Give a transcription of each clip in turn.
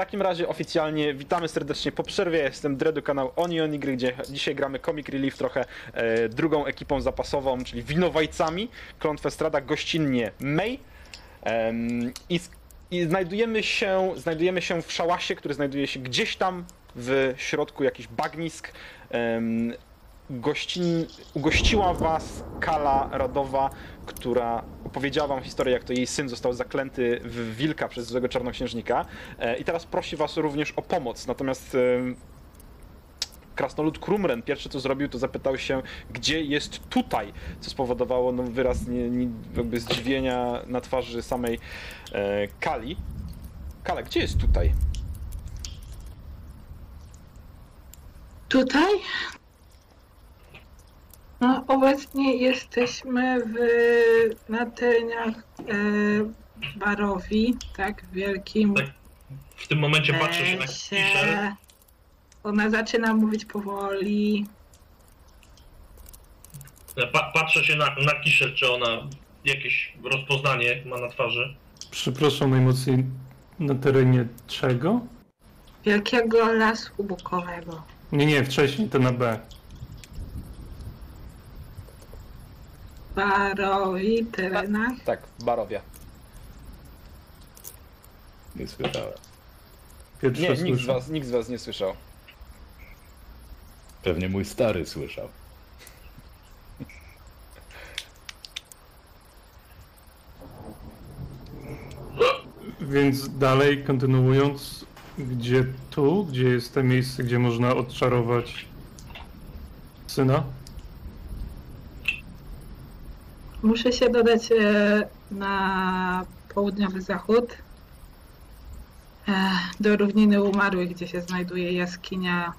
takim razie oficjalnie witamy serdecznie po przerwie. Jestem Dredu, kanał Oni Oni Gry, gdzie dzisiaj gramy Comic Relief trochę e, drugą ekipą zapasową, czyli winowajcami. Klątwę strada gościnnie May. I, I znajdujemy się, znajdujemy się w szałasie, który znajduje się gdzieś tam w środku jakichś bagnisk. Gościn, ugościła was Kala Radowa, która opowiedziała wam historię, jak to jej syn został zaklęty w wilka przez złego czarnoksiężnika. E, I teraz prosi was również o pomoc. Natomiast em, krasnolud Krumren pierwsze co zrobił, to zapytał się, gdzie jest tutaj, co spowodowało no, wyraz nie, nie, jakby zdziwienia na twarzy samej e, Kali. Kala, gdzie jest tutaj? Tutaj? No, obecnie jesteśmy w, na terenach e, Barowi, tak, wielkim Tak. W tym momencie patrzę się na kiszę. Ona zaczyna mówić powoli. Pa, patrzę się na, na kiszę, czy ona jakieś rozpoznanie ma na twarzy. Przepraszam najmocniej, na terenie czego? Wielkiego lasu bukowego. Nie, nie, wcześniej to na B. Barowi, terenach. Tak, Barowia. Nie słyszałem. Pierwsze Nie, nikt z, słyszę. was, nikt z was nie słyszał. Pewnie mój stary słyszał. Więc dalej, kontynuując, gdzie tu, gdzie jest to miejsce, gdzie można odczarować syna? Muszę się dodać e, na południowy zachód. E, do równiny umarłych, gdzie się znajduje jaskinia.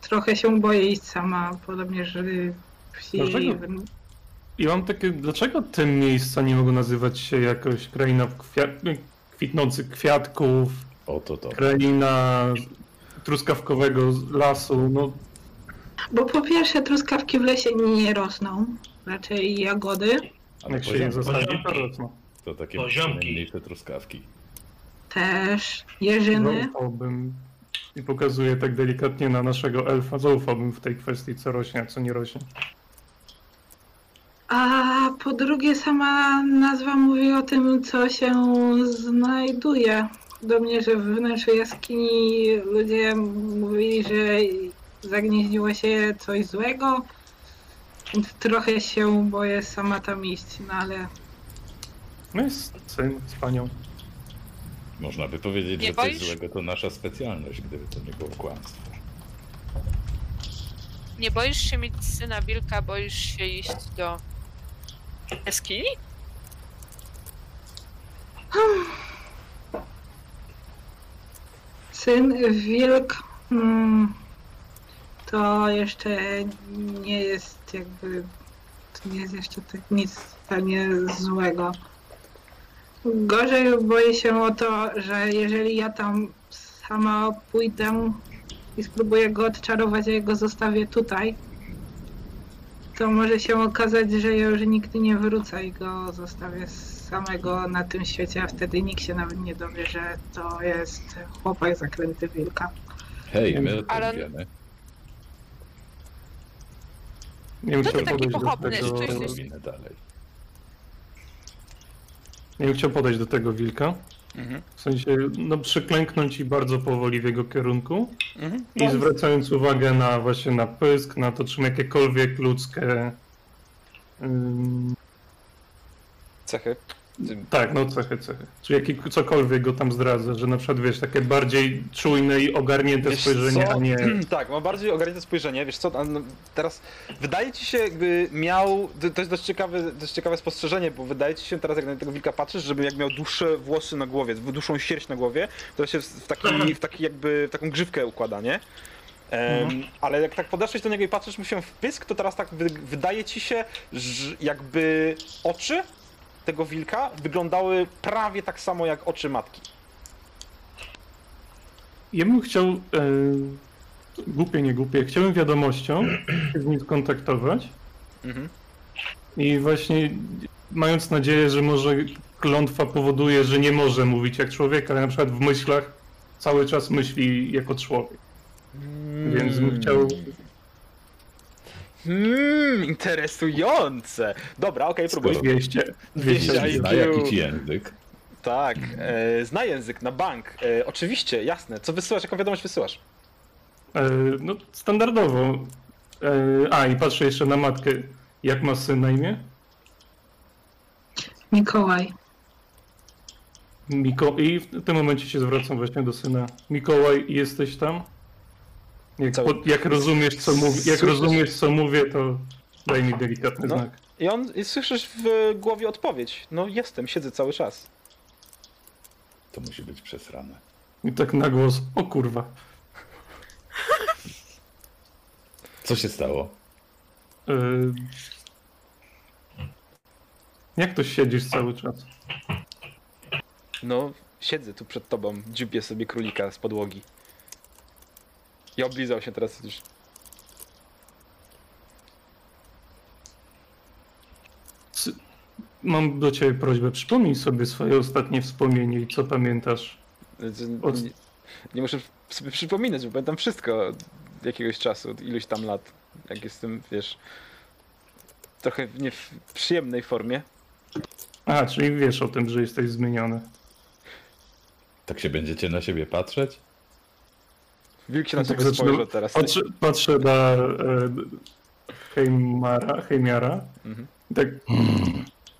Trochę się boję iść sama, podobnie, że wsi. Dlaczego? I mam takie, dlaczego te miejsca nie mogą nazywać się jakoś kraina kwia- kwitnących kwiatków, Oto to. kraina truskawkowego lasu, no Bo po pierwsze, truskawki w lesie nie rosną, raczej jagody. A na jak się nie zasadzi, to rosną. to takie Poziomki. najmniejsze truskawki. Też jeżyny. Zaufałbym i pokazuję tak delikatnie na naszego elfa, zaufałbym w tej kwestii, co rośnie, a co nie rośnie. A po drugie, sama nazwa mówi o tym, co się znajduje. Do mnie, że w wnętrzu jaskini ludzie mówili, że zagnieździło się coś złego. Trochę się boję sama tam iść, no ale No jest syn z panią. Można by powiedzieć, Nie że coś boisz? złego to nasza specjalność, gdyby to nie było kłamstwo. Nie boisz się mieć syna wilka, boisz się iść do jaskini? syn wilk mm, to jeszcze nie jest jakby to nie jest jeszcze tak nic w stanie złego. Gorzej boję się o to, że jeżeli ja tam sama pójdę i spróbuję go odczarować, a ja go zostawię tutaj, to może się okazać, że ja już nigdy nie wrócę i go zostawię samego na tym świecie, a wtedy nikt się nawet nie dowie, że to jest chłopak zaklęty wilka. Hej, my o tym Ale- wiemy. Nie bym to chciał taki podejść do tego... dalej? Nie bym chciał podejść do tego wilka. Mhm. W sensie, no przyklęknąć i bardzo powoli w jego kierunku. Mhm. I zwracając uwagę na właśnie na pysk, na to, czym jakiekolwiek ludzkie... ym, Cechy. Tak, no cechy, cechy. Czy jaki, cokolwiek go tam zdradza, że na przykład, wiesz, takie bardziej czujne i ogarnięte Wiesz spojrzenie, co? a nie... Tak, ma bardziej ogarnięte spojrzenie. Wiesz co, no, teraz wydaje ci się, jakby miał. To jest dość ciekawe, dość ciekawe spostrzeżenie, bo wydaje ci się teraz, jak na tego wilka patrzysz, żeby jak miał dłuższe włosy na głowie, dłuższą sierść na głowie, to się w, taki, w taki jakby w taką grzywkę układa, nie? Em, ale jak tak podeszłeś do niego i patrzysz mu się w pysk, to teraz tak wy, wydaje ci się, że jakby oczy tego wilka wyglądały prawie tak samo jak oczy matki. Ja bym chciał, e, głupie, nie głupie, chciałbym wiadomością się z nim skontaktować Mhm. i właśnie mając nadzieję, że może klątwa powoduje, że nie może mówić jak człowiek, ale na przykład w myślach cały czas myśli jako człowiek. Więc bym chciał. Hmm, interesujące. Dobra, okej, próbuj. 200. 200 200 IQ. Zna jakiś język. Tak, e, zna język na bank. E, oczywiście, jasne. Co wysyłasz? Jaką wiadomość wysyłasz? E, no, standardowo. E, a, i patrzę jeszcze na matkę. Jak ma syn na imię? Mikołaj. Miko... I w tym momencie się zwracam właśnie do syna. Mikołaj, jesteś tam? Jak, Cały- po, jak rozumiesz, co mówię, jak rozumiesz, co mówię, to daj mi delikatny No. znak. I on, i słyszysz w głowie odpowiedź. No jestem, siedzę cały czas. To musi być przesrane. I tak na głos, o kurwa. Co się stało? E, jak to siedzisz cały czas? No, siedzę tu przed tobą, dziubię sobie królika z podłogi. I oblizał się teraz już. Mam do ciebie prośbę, przypomnij sobie swoje ostatnie wspomnienie i co pamiętasz. Od- Nie, nie muszę sobie przypominać, bo pamiętam wszystko od jakiegoś czasu, od iluś tam lat. Jak jestem, wiesz, trochę w nie w przyjemnej formie. A, czyli wiesz o tym, że jesteś zmieniony. Tak się będziecie na siebie patrzeć? Wilk się na Tak ciebie spojrzał teraz. Patrzę, patrzę na e, Heimara, Heimiara Mhm. i tak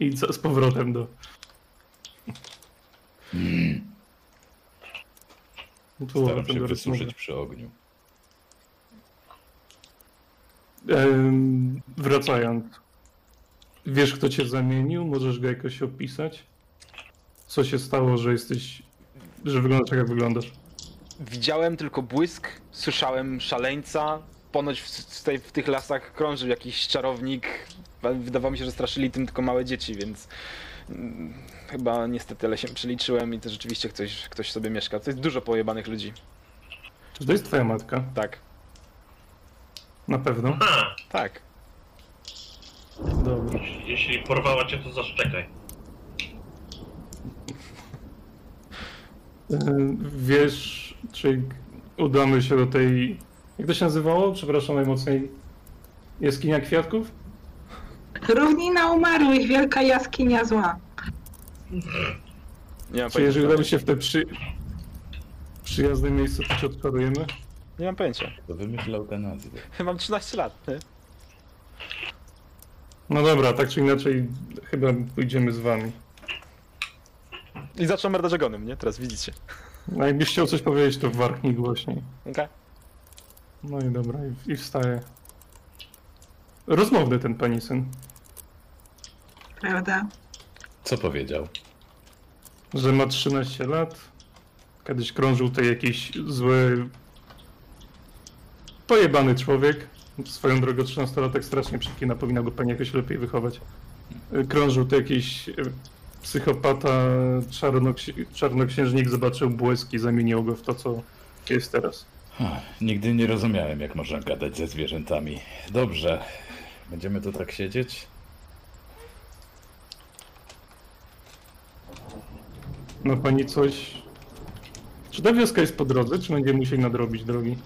i co, z powrotem do... Powrotem Staram się wysuszyć przy ogniu. Wracając. Wiesz, kto cię zamienił? Możesz go jakoś opisać? Co się stało, że jesteś... że wyglądasz tak, jak wyglądasz? Widziałem tylko błysk, słyszałem szaleńca. Ponoć w, tej, w tych lasach krążył jakiś czarownik. Wydawało mi się, że straszyli tym tylko małe dzieci, więc mm, chyba niestety ale się przeliczyłem i to rzeczywiście ktoś, ktoś sobie mieszka. To jest dużo pojebanych ludzi. Czy to jest twoja matka? Tak, Na pewno. Ha, tak. Dobra. jeśli porwała cię, to zaszczekaj. Wiesz, czy udamy się do tej. Jak to się nazywało? Przepraszam najmocniej. Jaskinia kwiatków? Równina umarłych, wielka jaskinia zła. Nie mam Czy jeżeli udamy się w te przy... przyjazne miejsce, to cię odczarujemy? Nie mam pojęcia. To wymyślał te nazwy. Mam 13 lat. nie? No dobra, tak czy inaczej, chyba pójdziemy z wami. I zaczął merdać ogonem, nie? Teraz widzicie. No jakbyś chciał coś powiedzieć, to warknij głośniej. Okay. No i dobra, i, i wstaję. Rozmowny ten pani syn, Prawda? Co powiedział? że ma 13 lat. Kiedyś krążył tutaj jakiś zły. Pojebany człowiek. Swoją drogą 13-latek strasznie przekina, powinna go pani jakoś lepiej wychować. Y, Krążył tu jakiś y, psychopata, czarnoksi- czarnoksiężnik, zobaczył błyski, zamienił go w to, co jest teraz. Nigdy nie rozumiałem, jak można gadać ze zwierzętami. Dobrze. Będziemy tu tak siedzieć? Ma pani coś... Czy ta wioska jest po drodze, czy będziemy musieli nadrobić drogi?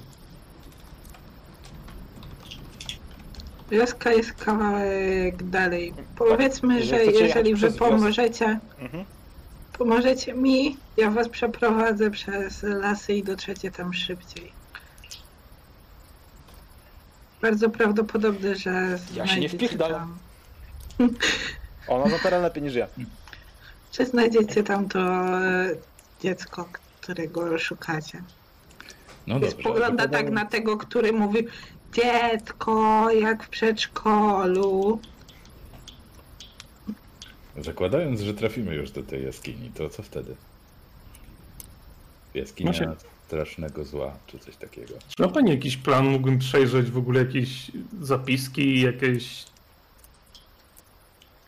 Wioska jest kawałek dalej. Powiedzmy, Jeżeli że jechać jeżeli wy przez wioskę- pomożecie, Mhm. pomożecie mi, ja was przeprowadzę przez lasy i dotrzecie tam szybciej. Bardzo prawdopodobne, że Ja się nie znajdziecie wpierdalam. tam, Ona zapera lepiej niż ja. że znajdziecie tam to e, dziecko, którego szukacie. No dobrze. pogląda tak na tego, który mówi dziecko, jak w przedszkolu. Zakładając, że trafimy już do tej jaskini, to co wtedy? Jaskinia Znaczy- strasznego zła, czy coś takiego. Czy ma pani jakiś plan? Mógłbym przejrzeć w ogóle jakieś zapiski, jakieś...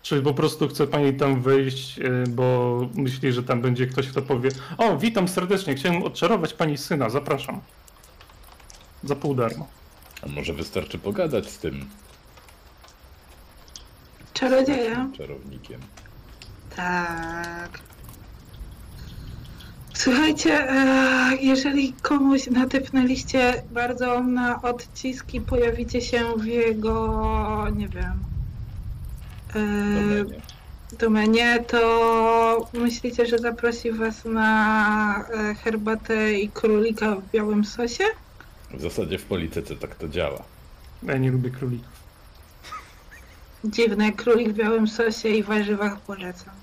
Czy po prostu chce pani tam wejść, y, bo myśli, że tam będzie ktoś, kto powie O, witam serdecznie, chciałem odczarować pani syna, zapraszam. Za pół darmo. A może wystarczy pogadać z tym Czarodzieja? czarownikiem? Tak. Słuchajcie, e, jeżeli komuś natepnęliście bardzo na odciski, pojawicie się w jego, nie wiem, e, Domenie. domenie, to myślicie, że zaprosi was na e, herbatę i królika w białym sosie? W zasadzie w polityce tak to działa. Ja nie lubię królików. Dziwne, królik w białym sosie i warzywach polecam.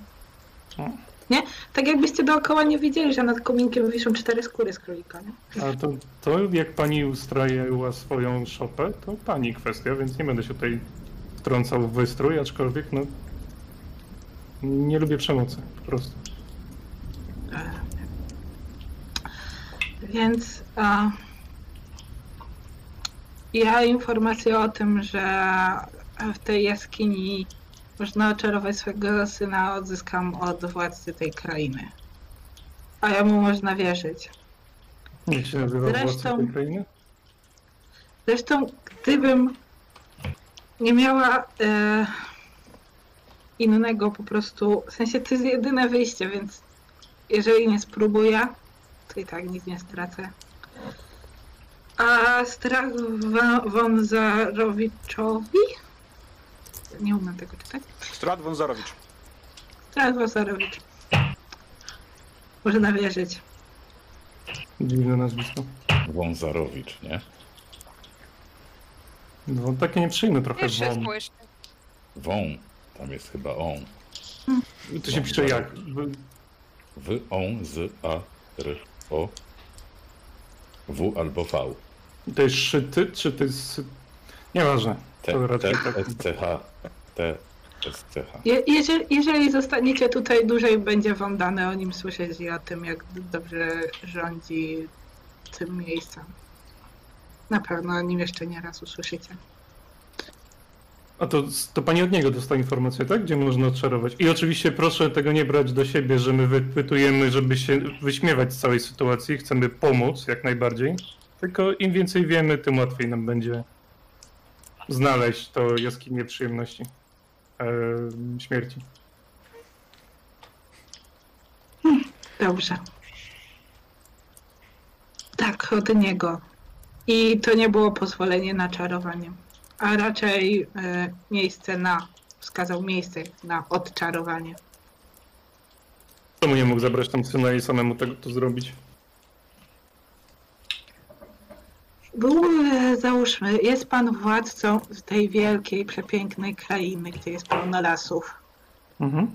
O. Nie? Tak jakbyście dookoła nie widzieli, że nad kominkiem wiszą cztery skóry z królika, nie? A to, to jak pani ustrajała swoją szopę, to pani kwestia, więc nie będę się tutaj wtrącał w wystrój, aczkolwiek no nie lubię przemocy, po prostu. Więc a, ja informację o tym, że w tej jaskini można oczarować swego syna, odzyskam od władcy tej krainy. A jemu można wierzyć. Jak się nazywa Zresztą- władca tej krainy? Zresztą, gdybym nie miała e, innego po prostu, w sensie to jest jedyne wyjście, więc jeżeli nie spróbuję, to i tak nic nie stracę. A strach wa- Wązarowiczowi? Nie umiem tego czytać. Strat Wązarowicz. Strach Wązarowicz. Można wierzyć. Dziwne nazwisko. Wązarowicz, nie? No, takie nieprzyjemne trochę spójrzcie. Wą. Tam jest chyba on. To się pisze jak? W- W, on, z, a, r, o. W albo V. To jest szyty, czy to jest... Nieważne. T, To T, tak. S, C, H, T, S, C, H. Je, jeżeli, jeżeli zostaniecie tutaj dłużej, będzie wam dane o nim słyszeć i o tym, jak dobrze rządzi tym miejscem. Na pewno o nim jeszcze nie raz usłyszycie. A to, to pani od niego dostała informację, tak? Gdzie można odczarować. I oczywiście proszę tego nie brać do siebie, że my wypytujemy, żeby się wyśmiewać z całej sytuacji. Chcemy pomóc jak najbardziej. Tylko im więcej wiemy, tym łatwiej nam będzie znaleźć to jaskinię przyjemności. E, śmierci. Dobrze. Tak, od niego. I to nie było pozwolenie na czarowanie, a raczej e, miejsce na, wskazał miejsce na odczarowanie. Czemu nie mógł zabrać tam syna i samemu tego to zrobić? Był, e, załóżmy, jest pan władcą tej wielkiej, przepięknej krainy, gdzie jest pełno lasów. Mhm.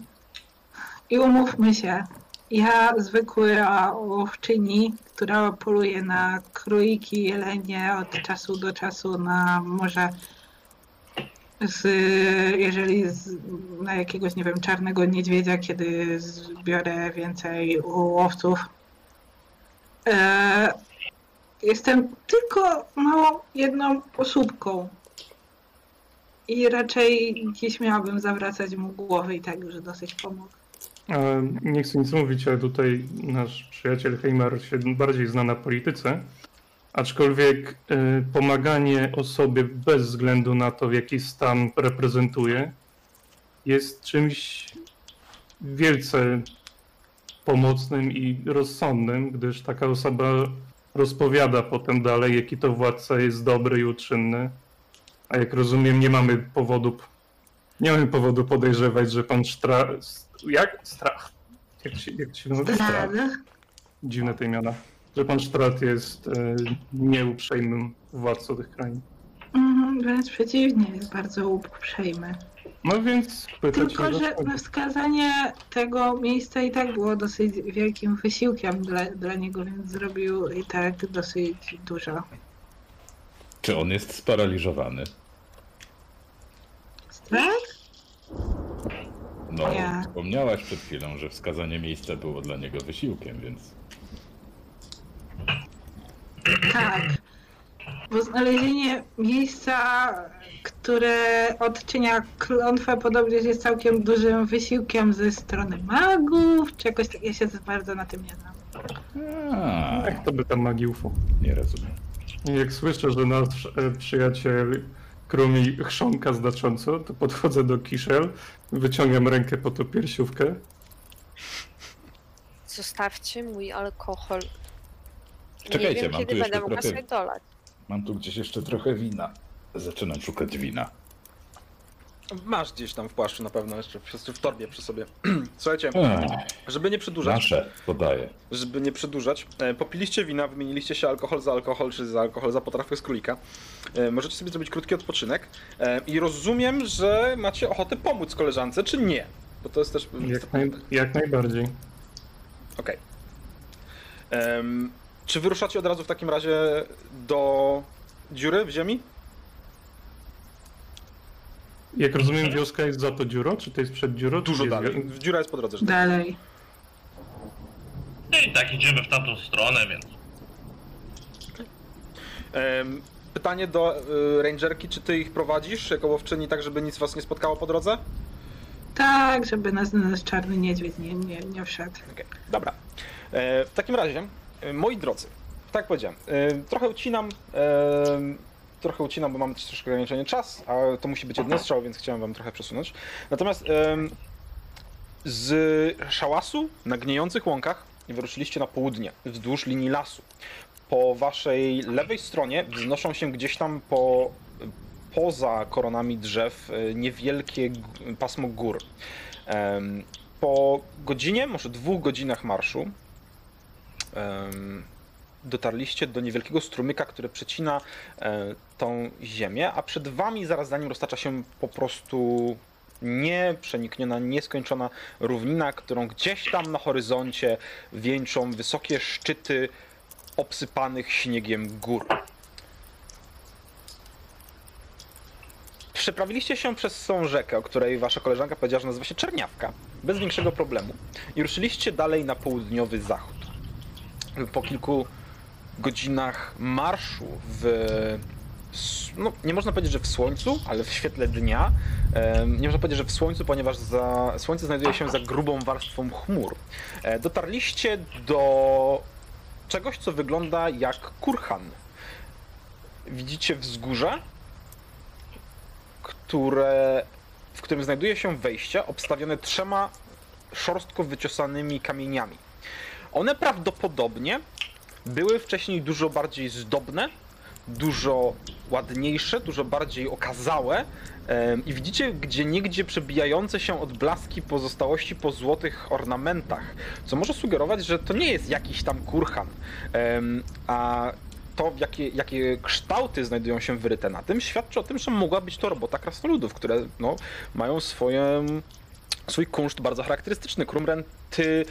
I umówmy się, ja zwykła łowczyni, która poluje na króliki, jelenie od czasu do czasu na może z, jeżeli z, na jakiegoś, nie wiem, czarnego niedźwiedzia, kiedy zbiorę więcej łowców. E, jestem tylko małą jedną osóbką. I raczej nie śmiałabym zawracać mu głowy i tak już dosyć pomógł. Nie chcę nic mówić, ale tutaj nasz przyjaciel Heimar się bardziej zna na polityce. Aczkolwiek e, pomaganie osobie bez względu na to, w jaki stan reprezentuje, jest czymś wielce pomocnym i rozsądnym, gdyż taka osoba rozpowiada potem dalej, jaki to władca jest dobry i uczynny. A jak rozumiem, nie mamy powodu nie mamy powodu podejrzewać, że pan Sztra... Jak? Strach. Jak się, jak się nazywa? Tak. Dziwne te imiona. Że pan Strat jest e, nieuprzejmym władcą tych krain. Mhm, wręcz przeciwnie, jest bardzo uprzejmy. No więc pytać Tylko, nie że wskazanie tego miejsca i tak było dosyć wielkim wysiłkiem dla, dla niego, więc zrobił i tak dosyć dużo. Czy on jest sparaliżowany? Strach? No, Nie. wspomniałaś przed chwilą, że wskazanie miejsca było dla niego wysiłkiem, więc Tak. Bo znalezienie miejsca, które odczynia klątwę, podobnie jest całkiem dużym wysiłkiem ze strony magów, czy jakoś tak. Ja się za bardzo na tym nie znam. A, Jak to by tam magii UFO? nie rozumiem. Jak słyszę, że nasz e, przyjaciel krumi chrząka znacząco, to podchodzę do Kiszel, wyciągam rękę po tą piersiówkę. Zostawcie mój alkohol. Czekajcie, nie wiem, mam tu kiedy jeszcze będę mogła trochę- sobie dolać. Mam tu gdzieś jeszcze trochę wina. Zaczynam szukać wina. Masz gdzieś tam w płaszczu na pewno, jeszcze w, w torbie przy sobie. Słuchajcie, żeby nie przedłużać, nasze, podaję. żeby nie przedłużać, e, popiliście wina, wymieniliście się alkohol za alkohol, czy za alkohol za potrawkę z królika. E, Możecie sobie zrobić krótki odpoczynek e, i rozumiem, że macie ochotę pomóc koleżance, czy nie? Bo to jest też... Jak, naj, jak najbardziej. Okej. Em, Czy wyruszacie od razu w takim razie do dziury w ziemi? Jak rozumiem, wioska jest za to dziuro? Czy to jest przed dziurą? Dużo czy jest dalej. wio- Dziura jest po drodze. że tak Dalej. No i tak idziemy w tamtą stronę, więc. Em, Pytanie do y, rangerki, czy ty ich prowadzisz jako łowczyni, tak żeby nic was nie spotkało po drodze? Tak, żeby nas, nas czarny niedźwiedź nie, nie, nie wszedł. Okej, dobra. E, w takim razie, e, moi drodzy, tak jak powiedziałem, e, trochę ucinam, e, trochę ucinam, bo mam też troszkę ograniczenie czas, a to musi być jeden strzał, więc chciałem wam trochę przesunąć. Natomiast em, z szałasu na gniejących łąkach wyruszyliście na południe, wzdłuż linii lasu. Po waszej lewej stronie wznoszą się gdzieś tam po, poza koronami drzew e, niewielkie pasmo gór. Em, po godzinie, może dwóch godzinach marszu, em, dotarliście do niewielkiego strumyka, który przecina e, tą ziemię, a przed wami zaraz za nim roztacza się po prostu nieprzenikniona, nieskończona równina, którą gdzieś tam na horyzoncie wieńczą wysokie szczyty obsypanych śniegiem gór. Przeprawiliście się przez tą rzekę, o której wasza koleżanka powiedziała, że nazywa się Czerniawka, bez większego problemu. I ruszyliście dalej na południowy zachód. Po kilku godzinach marszu w. No, nie można powiedzieć, że w słońcu, ale w świetle dnia. Nie można powiedzieć, że w słońcu, ponieważ za, słońce znajduje się za grubą warstwą chmur. E, Dotarliście do czegoś, co wygląda jak kurhan. Widzicie wzgórze, które, w którym znajduje się wejście obstawione trzema szorstko wyciosanymi kamieniami. One prawdopodobnie były wcześniej dużo bardziej zdobne, dużo ładniejsze, dużo bardziej okazałe i widzicie gdzie niegdzie przebijające się odblaski pozostałości po złotych ornamentach, co może sugerować, że to nie jest jakiś tam kurhan, a to, jakie, jakie kształty znajdują się wyryte na tym, świadczy o tym, że mogła być to robota krasnoludów, które no, mają swoje, swój kunszt bardzo charakterystyczny. Krumren, ty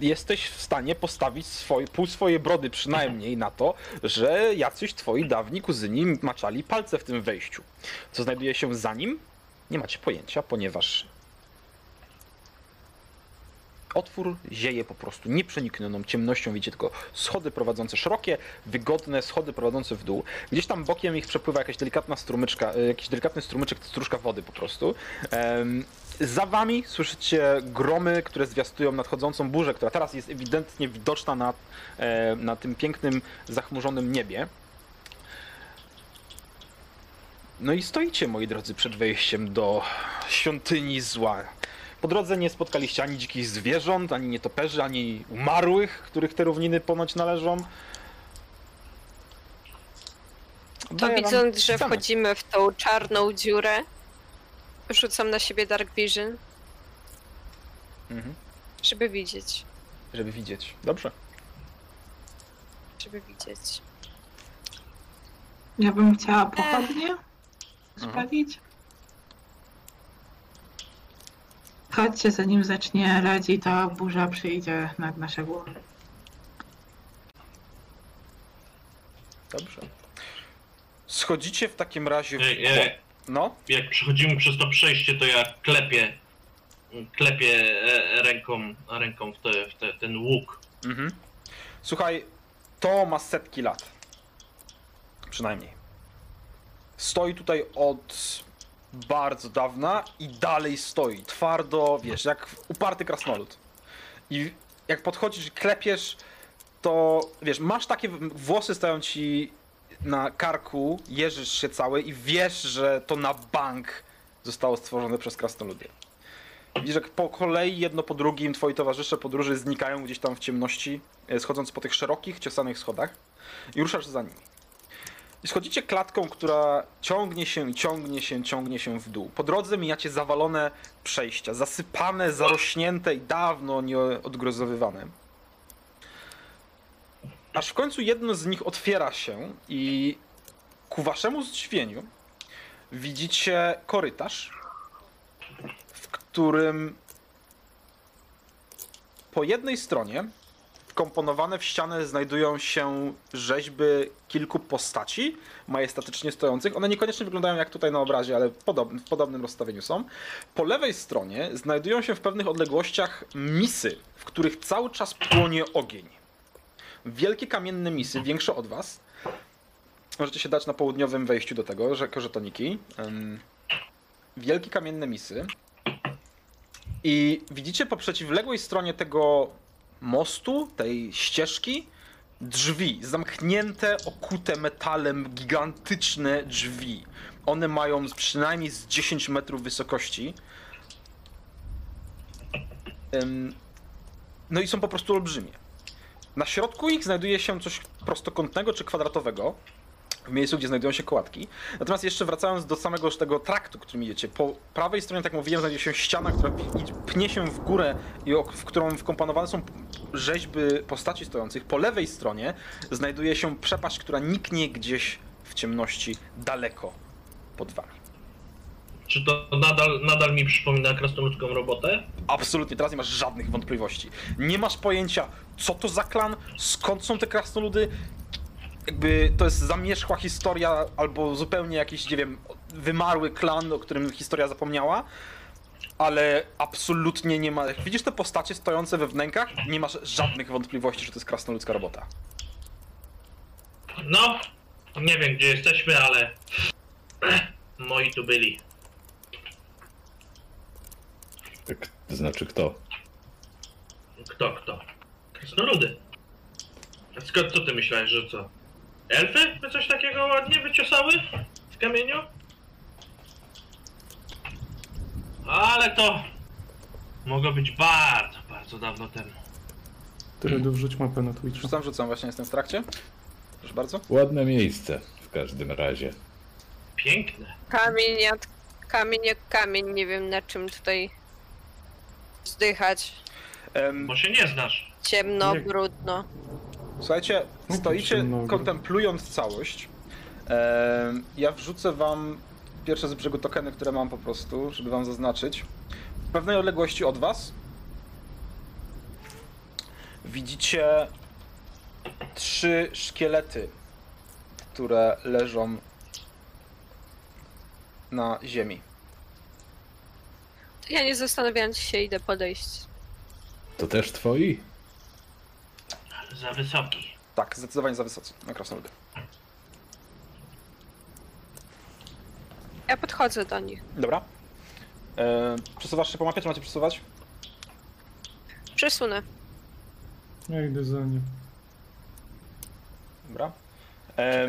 jesteś w stanie postawić swoje, pół swojej brody przynajmniej na to, że jacyś twoi dawni kuzyni maczali palce w tym wejściu. Co znajduje się za nim, nie macie pojęcia, ponieważ otwór zieje po prostu nieprzeniknioną ciemnością. Widzicie tylko schody prowadzące szerokie, wygodne schody prowadzące w dół. Gdzieś tam bokiem ich przepływa jakaś delikatna strumyczka, y, jakiś delikatny strumyczek, stróżka wody po prostu. Em, Za wami słyszycie gromy, które zwiastują nadchodzącą burzę, która teraz jest ewidentnie widoczna na, e, na tym pięknym, zachmurzonym niebie. No i stoicie, moi drodzy, przed wejściem do świątyni zła. Po drodze nie spotkaliście ani dzikich zwierząt, ani nietoperzy, ani umarłych, których te równiny ponoć należą. To widząc, że scenę. wchodzimy w tą czarną dziurę, rzucam na siebie Dark Vision, Mhm. żeby widzieć. Żeby widzieć. Dobrze. Żeby widzieć. Ja bym chciała pochodnie spalić. Chodźcie, zanim zacznie lać i ta burza przyjdzie nad nasze głowy. Dobrze. Schodzicie w takim razie w Ej, ej, No, jak przechodzimy przez to przejście, to ja klepię. Klepię e, ręką, ręką w, te, w te, ten łuk. Mhm. Słuchaj, to ma setki lat. Przynajmniej. Stoi tutaj od bardzo dawna i dalej stoi. Twardo, wiesz, jak uparty krasnolud. I jak podchodzisz i klepiesz, to wiesz, masz takie włosy stoją ci na karku, jeżysz się cały i wiesz, że to na bank zostało stworzone przez krasnoludy. Widzisz, jak po kolei, jedno po drugim, twoi towarzysze podróży znikają gdzieś tam w ciemności, e, schodząc po tych szerokich, ciosanych schodach i ruszasz za nimi. I schodzicie klatką, która ciągnie się, ciągnie się, ciągnie się w dół. Po drodze mijacie zawalone przejścia, zasypane, zarośnięte i dawno nieodgrozowywane. Aż w końcu jedno z nich otwiera się i ku waszemu zdziwieniu widzicie korytarz, w którym po jednej stronie wkomponowane w ścianę znajdują się rzeźby kilku postaci majestatycznie stojących. One niekoniecznie wyglądają jak tutaj na obrazie, ale w podobnym rozstawieniu są. Po lewej stronie znajdują się w pewnych odległościach misy, w których cały czas płonie ogień. Wielkie kamienne misy, większe od was. Możecie się dać na południowym wejściu do tego, że żetoniki. Wielkie kamienne misy. I widzicie po przeciwległej stronie tego mostu, tej ścieżki, drzwi, zamknięte, okute metalem, gigantyczne drzwi. One mają przynajmniej z 10 metrów wysokości. No i są po prostu olbrzymie. Na środku ich znajduje się coś prostokątnego czy kwadratowego, w miejscu, gdzie znajdują się kołatki. Natomiast jeszcze wracając do samego tego traktu, którym idziecie, po prawej stronie, tak mówiłem, znajduje się ściana, która pnie się w górę i w którą wkomponowane są rzeźby postaci stojących. Po lewej stronie znajduje się przepaść, która niknie gdzieś w ciemności daleko pod wami. Czy to nadal, nadal mi przypomina krasnoludzką robotę? Absolutnie, teraz nie masz żadnych wątpliwości. Nie masz pojęcia, co to za klan, skąd są te krasnoludy. Jakby to jest zamierzchła historia, albo zupełnie jakiś, nie wiem, wymarły klan, o którym historia zapomniała. Ale absolutnie nie ma. Jak widzisz te postacie stojące we wnękach, nie masz żadnych wątpliwości, że to jest krasnoludzka robota. No, nie wiem gdzie jesteśmy, ale moi tu byli. Tak, to znaczy kto? Kto, kto? Krasnoludy. A skąd co ty myślałeś, że co? Elfy? By coś takiego ładnie wyczesały w kamieniu? Ale to mogło być bardzo, bardzo dawno temu. Tyle wrzuć mapę na Twitcha. Rzucam, rzucam, właśnie jestem w trakcie. Proszę bardzo. Ładne miejsce w każdym razie. Piękne. Kamień jak kamień, jak kamień. Nie wiem na czym tutaj zdychać. Em, Bo się nie znasz. Ciemno, Nie. brudno. Słuchajcie, No, stoicie ciemno. kontemplując całość. Em, ja wrzucę wam pierwsze z brzegu tokeny, które mam po prostu, żeby wam zaznaczyć. W pewnej odległości od was widzicie trzy szkielety, które leżą na ziemi. Ja nie zastanawiając się, idę podejść. To też twoi? Za wysoki. Tak, zdecydowanie za wysocy na krasnoludy. Ja podchodzę do nich. Dobra. E, przesuwasz się po mapie, czy macie przesuwać? Przesunę. Ja idę za nim. Dobra.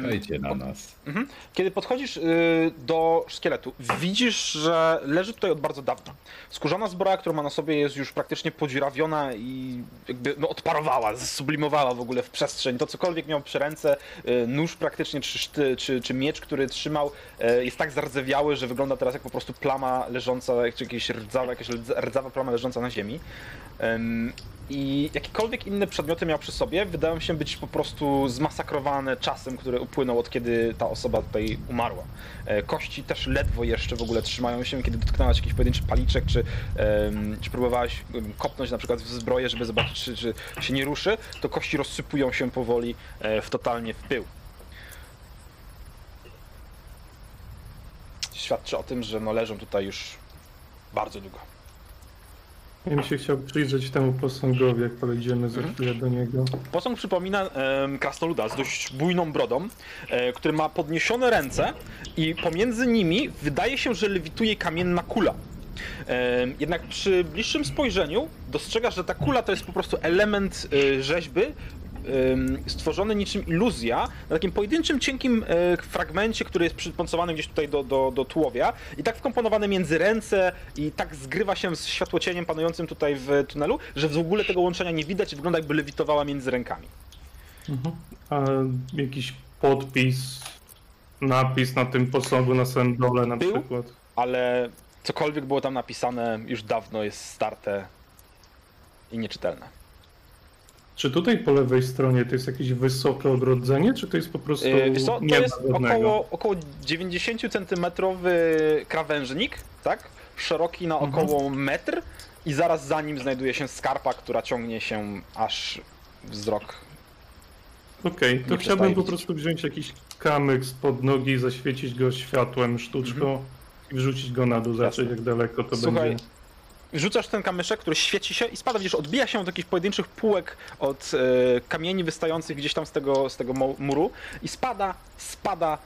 Czekajcie na nas. Mhm. Kiedy podchodzisz y, do szkieletu, widzisz, że leży tutaj od bardzo dawna. Skórzana zbroja, którą ma na sobie, jest już praktycznie podziurawiona i jakby no, odparowała, sublimowała w ogóle w przestrzeń. To cokolwiek miał przy ręce, y, nóż praktycznie, czy, szty, czy, czy miecz, który trzymał, y, jest tak zardzewiały, że wygląda teraz jak po prostu plama leżąca, czy jakieś rdzawa, jakaś rdza- rdzawa plama leżąca na ziemi. I jakiekolwiek inne przedmioty miał przy sobie, wydają się być po prostu zmasakrowane czasem, który upłynął od kiedy ta osoba tutaj umarła. E, Kości też ledwo jeszcze w ogóle trzymają się, kiedy dotknęłaś jakiś pojedynczy paliczek, czy, czy próbowałaś em, kopnąć na przykład w zbroję, żeby zobaczyć, czy, czy się nie ruszy, to kości rozsypują się powoli e, w totalnie w pył. Świadczy o tym, że no leżą tutaj już bardzo długo. Ja bym się chciał przyjrzeć temu posągowi, jak podejdziemy za Mhm. chwilę do niego. Posąg przypomina em, krasnoluda z dość bujną brodą, e, który ma podniesione ręce i pomiędzy nimi wydaje się, że lewituje kamienna kula. Em, Jednak przy bliższym spojrzeniu dostrzegasz, że ta kula to jest po prostu element e, rzeźby stworzony niczym iluzja na takim pojedynczym, cienkim e, fragmencie, który jest przyponsowany gdzieś tutaj do, do, do tułowia i tak wkomponowany między ręce i tak zgrywa się z światłocieniem panującym tutaj w tunelu, że w ogóle tego łączenia nie widać i wygląda jakby lewitowała między rękami. Mhm. A jakiś podpis, napis na tym posągu na samym dole na Był? przykład. Ale cokolwiek było tam napisane już dawno jest starte i nieczytelne. Czy tutaj po lewej stronie to jest jakieś wysokie ogrodzenie, czy to jest po prostu Yy, wiesz co, to jest około, około 90 centymetrowy krawężnik, tak? Szeroki na Mhm. około metr i zaraz za nim znajduje się skarpa, która ciągnie się aż wzrok. Okej, Nie to chciałbym po prostu wziąć jakiś kamyk spod nogi, zaświecić go światłem sztuczką i wrzucić go na dół, zobaczyć Mhm. Jak daleko to Słuchaj, będzie. Rzucasz ten kamyszek, który świeci się i spada, widzisz, odbija się od jakichś pojedynczych półek od e, kamieni wystających gdzieś tam z tego, z tego muru i spada, spada,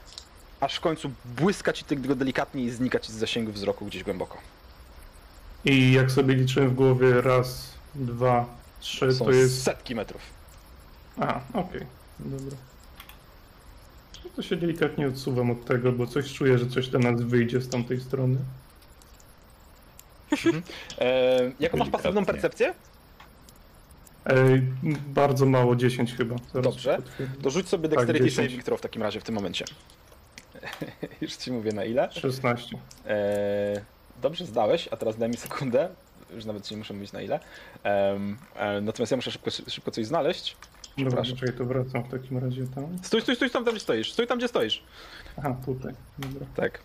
aż w końcu błyska ci tego delikatnie i znika ci z zasięgu wzroku gdzieś głęboko. I jak sobie liczyłem w głowie raz, dwa, trzy, Są to jest... setki metrów. A, okej, dobra. No to się delikatnie odsuwam od tego, bo coś czuję, że coś do nas wyjdzie z tamtej strony. E, jaką masz pasywną percepcję? Ej, bardzo mało, 10 chyba. Zaraz Dobrze. potwierdzę. To rzuć sobie Dexterity 10. Saving Throw w takim razie w tym momencie. Już ci mówię na ile. 16. Eee, dobrze zdałeś, a teraz daj mi sekundę. Już nawet ci nie muszę mówić na ile. Em, e, natomiast ja muszę szybko, szybko coś znaleźć. Dobra, Przepraszam. czekaj, to wracam w takim razie tam. Stój, stój, stój tam, gdzie stoisz. Stój tam, gdzie stoisz. Aha, tutaj. Dobra. Tak.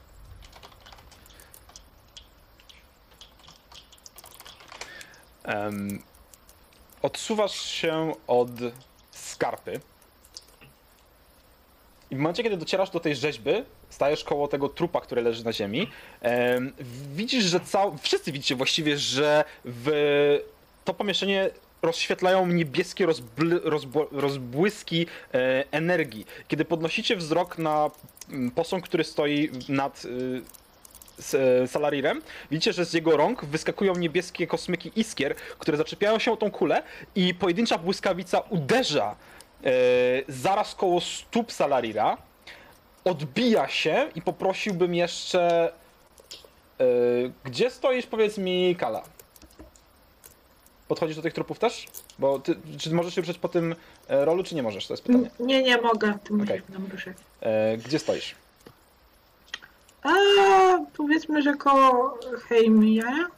Em, odsuwasz się od skarpy. I w momencie, kiedy docierasz do tej rzeźby, stajesz koło tego trupa, który leży na ziemi, em, widzisz, że cał... wszyscy widzicie właściwie, że w to pomieszczenie rozświetlają niebieskie rozbl... rozbłyski e, energii. Kiedy podnosicie wzrok na mm, posąg, który stoi nad s- e, Salarirem, widzicie, że z jego rąk wyskakują niebieskie kosmyki iskier, które zaczepiają się o tą kulę i pojedyncza błyskawica uderza e, zaraz koło stóp Salarira, odbija się i poprosiłbym jeszcze... e, gdzie stoisz, powiedz mi, Kala? Podchodzisz do tych trupów też? Bo ty, czy możesz się ruszać po tym e, rolu, czy nie możesz? To jest pytanie. Nie, nie mogę, nam ruszać. E, gdzie stoisz? A powiedzmy, że koło Heimia.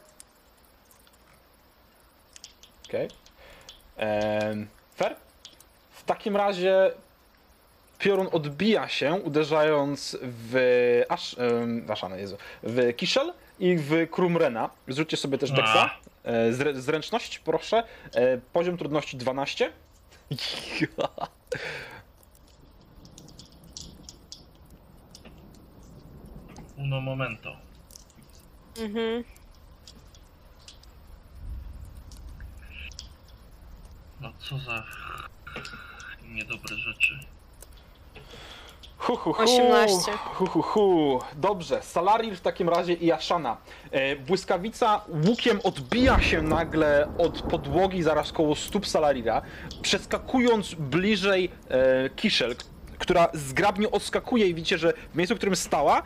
Okej. Em, Fair? W takim razie piorun odbija się, uderzając w Ash, um, Ashana, Jezu, w Kiszel i w Krumrena. Zrzućcie sobie też Dexa. E, zręczność, proszę. E, poziom trudności 12. Uno momento. Mhm. No co za niedobre rzeczy. Hu, hu, hu. 18. Hu, hu, hu. Dobrze, Salarir w takim razie i Ashana. E, błyskawica łukiem odbija się nagle od podłogi zaraz koło stóp Salarira, przeskakując bliżej e, Kiszel, która zgrabnie odskakuje i widzicie, że w miejscu, w którym stała,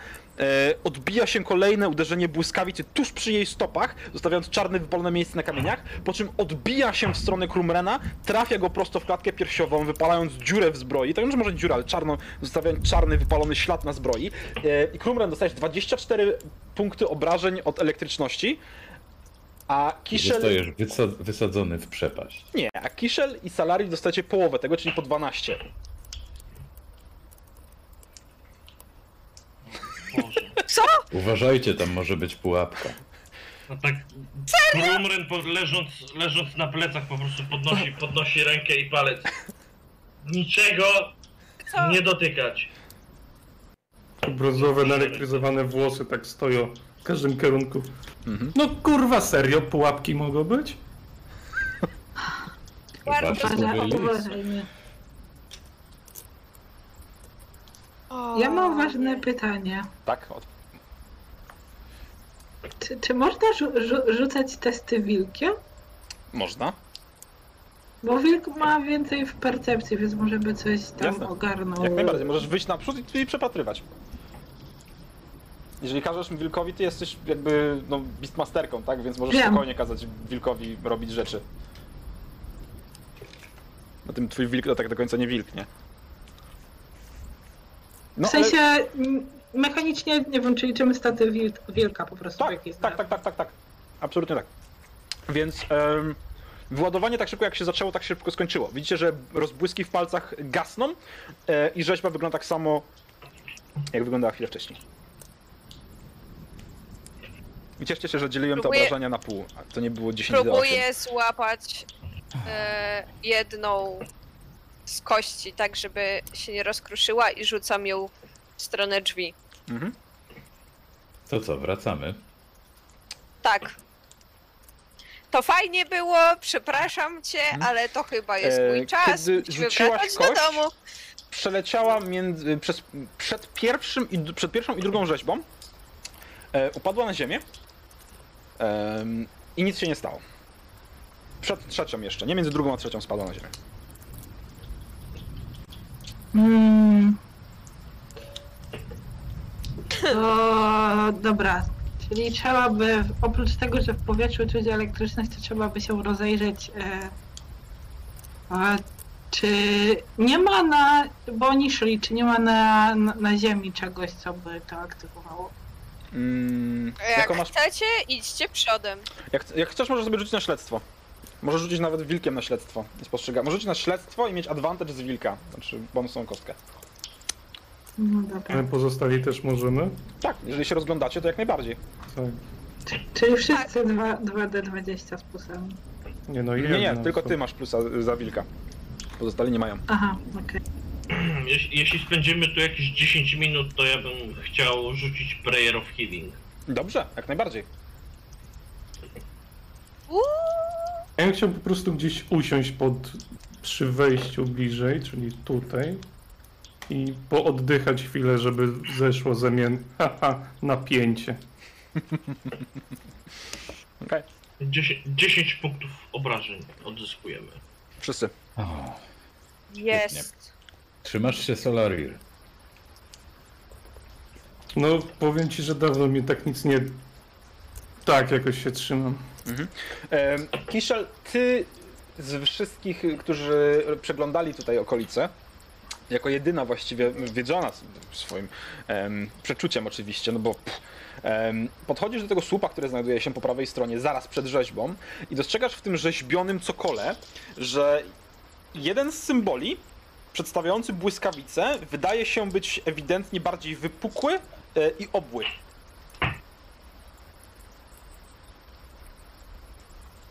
odbija się kolejne uderzenie błyskawicy tuż przy jej stopach, zostawiając czarne wypalone miejsce na kamieniach, po czym odbija się w stronę Krumrena, trafia go prosto w klatkę piersiową, wypalając dziurę w zbroi, tak że może nie dziurę, ale czarno, zostawiając czarny, wypalony ślad na zbroi. E, I Krumren dostajesz 24 punkty obrażeń od elektryczności, a Kiszel... Zostajesz wysa- wysadzony w przepaść. Nie, a Kiszel i Salari dostajecie połowę tego, czyli po 12. Boże. Uważajcie, tam może być pułapka. No tak. Krumren po, leżąc, leżąc na plecach po prostu podnosi, podnosi rękę i palec. Niczego Co? nie dotykać. Brązowe, naelektryzowane włosy tak stoją w każdym kierunku. Mhm. No kurwa, serio? Pułapki mogą być? Bardzo słowy list. uważaj, nie. O, Ja mam ważne nie. pytanie. Tak? Od... Czy, czy można rzu- rzu- rzucać testy wilkiem? Można. Bo wilk ma więcej w percepcji, więc może by coś tam Jasne. ogarnął. Jak najbardziej, możesz wyjść naprzód i, i przepatrywać. Jeżeli każesz wilkowi, ty jesteś jakby no, beastmasterką, tak? Więc możesz Wiem. spokojnie kazać wilkowi robić rzeczy. No tym twój wilk to tak do końca nie wilk, nie? No, w sensie m, mechanicznie, nie wiem, czy liczymy staty wil, wilka po prostu. Tak, tak, tak, tak, tak, tak. Absolutnie tak. Więc em, wyładowanie tak szybko jak się zaczęło, tak się szybko skończyło. Widzicie, że rozbłyski w palcach gasną e, i rzeźba wygląda tak samo, jak wyglądała chwilę wcześniej. I cieszcie się, że dzieliłem te Próbuję- obrażenia na pół. a To nie było 10 do 8. Próbuję złapać e, jedną z kości, tak żeby się nie rozkruszyła i rzucam ją w stronę drzwi. Mhm. To co, wracamy? Tak. To fajnie było, przepraszam cię, ale to chyba jest Mhm. E, mój czas. kiedy Musimy rzuciłaś wracać do kość? domu. Przeleciała między, przez, przed, pierwszym i, przed pierwszą i drugą rzeźbą. E, upadła na ziemię. em, I nic się nie stało. Przed trzecią jeszcze, nie między drugą a trzecią spadła na ziemię. Hmm. To dobra. Czyli trzeba by, oprócz tego, że w powietrzu czuć elektryczność, to trzeba by się rozejrzeć. E, a, czy nie ma na, bo oni szli, czy nie ma na, na, na ziemi czegoś, co by to aktywowało? Mm, Jak masz, chcecie, idźcie przodem. jak, jak chcesz, możesz sobie rzucić na śledztwo. Możesz rzucić nawet wilkiem na śledztwo. Nie spostrzega. Możesz rzucić na śledztwo i mieć advantage z wilka. Znaczy bonusową kostkę. No dobra. My pozostali też możemy. Tak, jeżeli się rozglądacie, to jak najbardziej. Tak. Czyli wszyscy dwa- 2D20 z plusami. Nie no, Nie, nie, jedna tylko osoba. ty masz plusa za wilka. Pozostali nie mają. Aha, okej. Jeśli, jeśli spędzimy tu jakieś 10 minut, to ja bym chciał rzucić Prayer of Healing. Dobrze, jak najbardziej. Uuu, Ja chciał po prostu gdzieś usiąść pod, przy wejściu bliżej, czyli tutaj. I pooddychać chwilę, żeby zeszło zamian. Haha, napięcie. Okej. 10, 10 punktów obrażeń odzyskujemy. Wszyscy. O, jest. trzymasz się Solarir. No, powiem ci, że dawno mnie tak nic nie... Tak, jakoś się trzymam. Em, Kiszel, ty z wszystkich, którzy przeglądali tutaj okolice, jako jedyna właściwie wiedziona swoim em, przeczuciem oczywiście, no bo pff, em, podchodzisz do tego słupa, który znajduje się po prawej stronie, zaraz przed rzeźbą i dostrzegasz w tym rzeźbionym cokole, że jeden z symboli przedstawiający błyskawice wydaje się być ewidentnie bardziej wypukły e, i obły.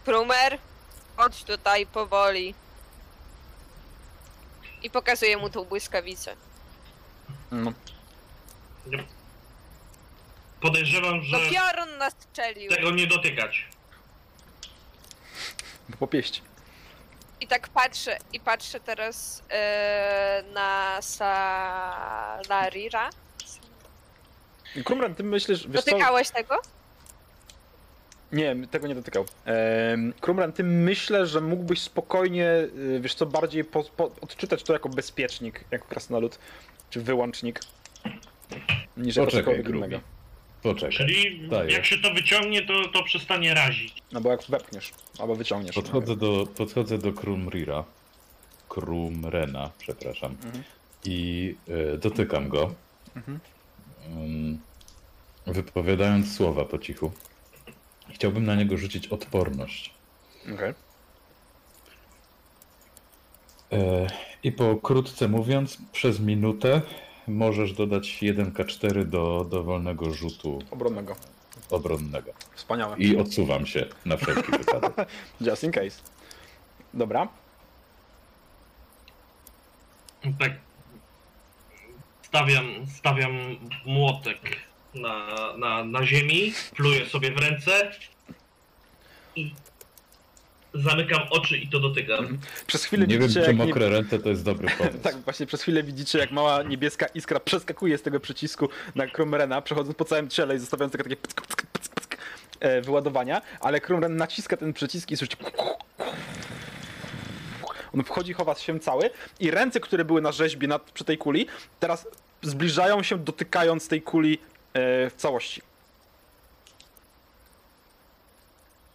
Krumer, chodź tutaj powoli. I pokazuję mu tą błyskawicę. No. Podejrzewam, No że piorun nastrzelił. tego nie dotykać. Po pieści. I tak patrzę, i patrzę teraz e, na Salarira. Krumran, ty myślisz, wiesz co? Dotykałeś tego? Nie, tego nie dotykał. Ehm, Krumran, ty myślę, że mógłbyś spokojnie, y, wiesz co, bardziej po, po, odczytać to jako bezpiecznik, jako krasnolud, czy wyłącznik, niż jako cokolwiek innego. Poczekaj. Czyli Daję. jak się to wyciągnie, to, to przestanie razić. No bo jak wepchniesz, albo wyciągniesz. Podchodzę do, podchodzę do Krumrira. Krumrena, przepraszam. Mhm. I e, dotykam go. Mhm. Ym, wypowiadając słowa po cichu. Chciałbym na niego rzucić odporność. Okej. E, I pokrótce mówiąc, przez minutę możesz dodać 1k4 do dowolnego rzutu Obronnego. obronnego. Wspaniałe. I odsuwam się na wszelki wypadek. Just in case. Dobra. Tak. Stawiam, stawiam młotek na, na, na ziemi, pluję sobie w ręce i zamykam oczy i to dotykam. Przez chwilę Nie wiem, widzicie, czy jak nie... mokre ręce to jest dobry pomysł. Tak, właśnie przez chwilę widzicie, jak mała niebieska iskra przeskakuje z tego przycisku na Krumrena, przechodząc po całym ciele i zostawiając takie, takie pyck, pyck, pyck, pyck, e, wyładowania, ale Krumren naciska ten przycisk i słyszycie On wchodzi, chowa się cały i ręce, które były na rzeźbie nad, przy tej kuli, teraz zbliżają się, dotykając tej kuli w całości.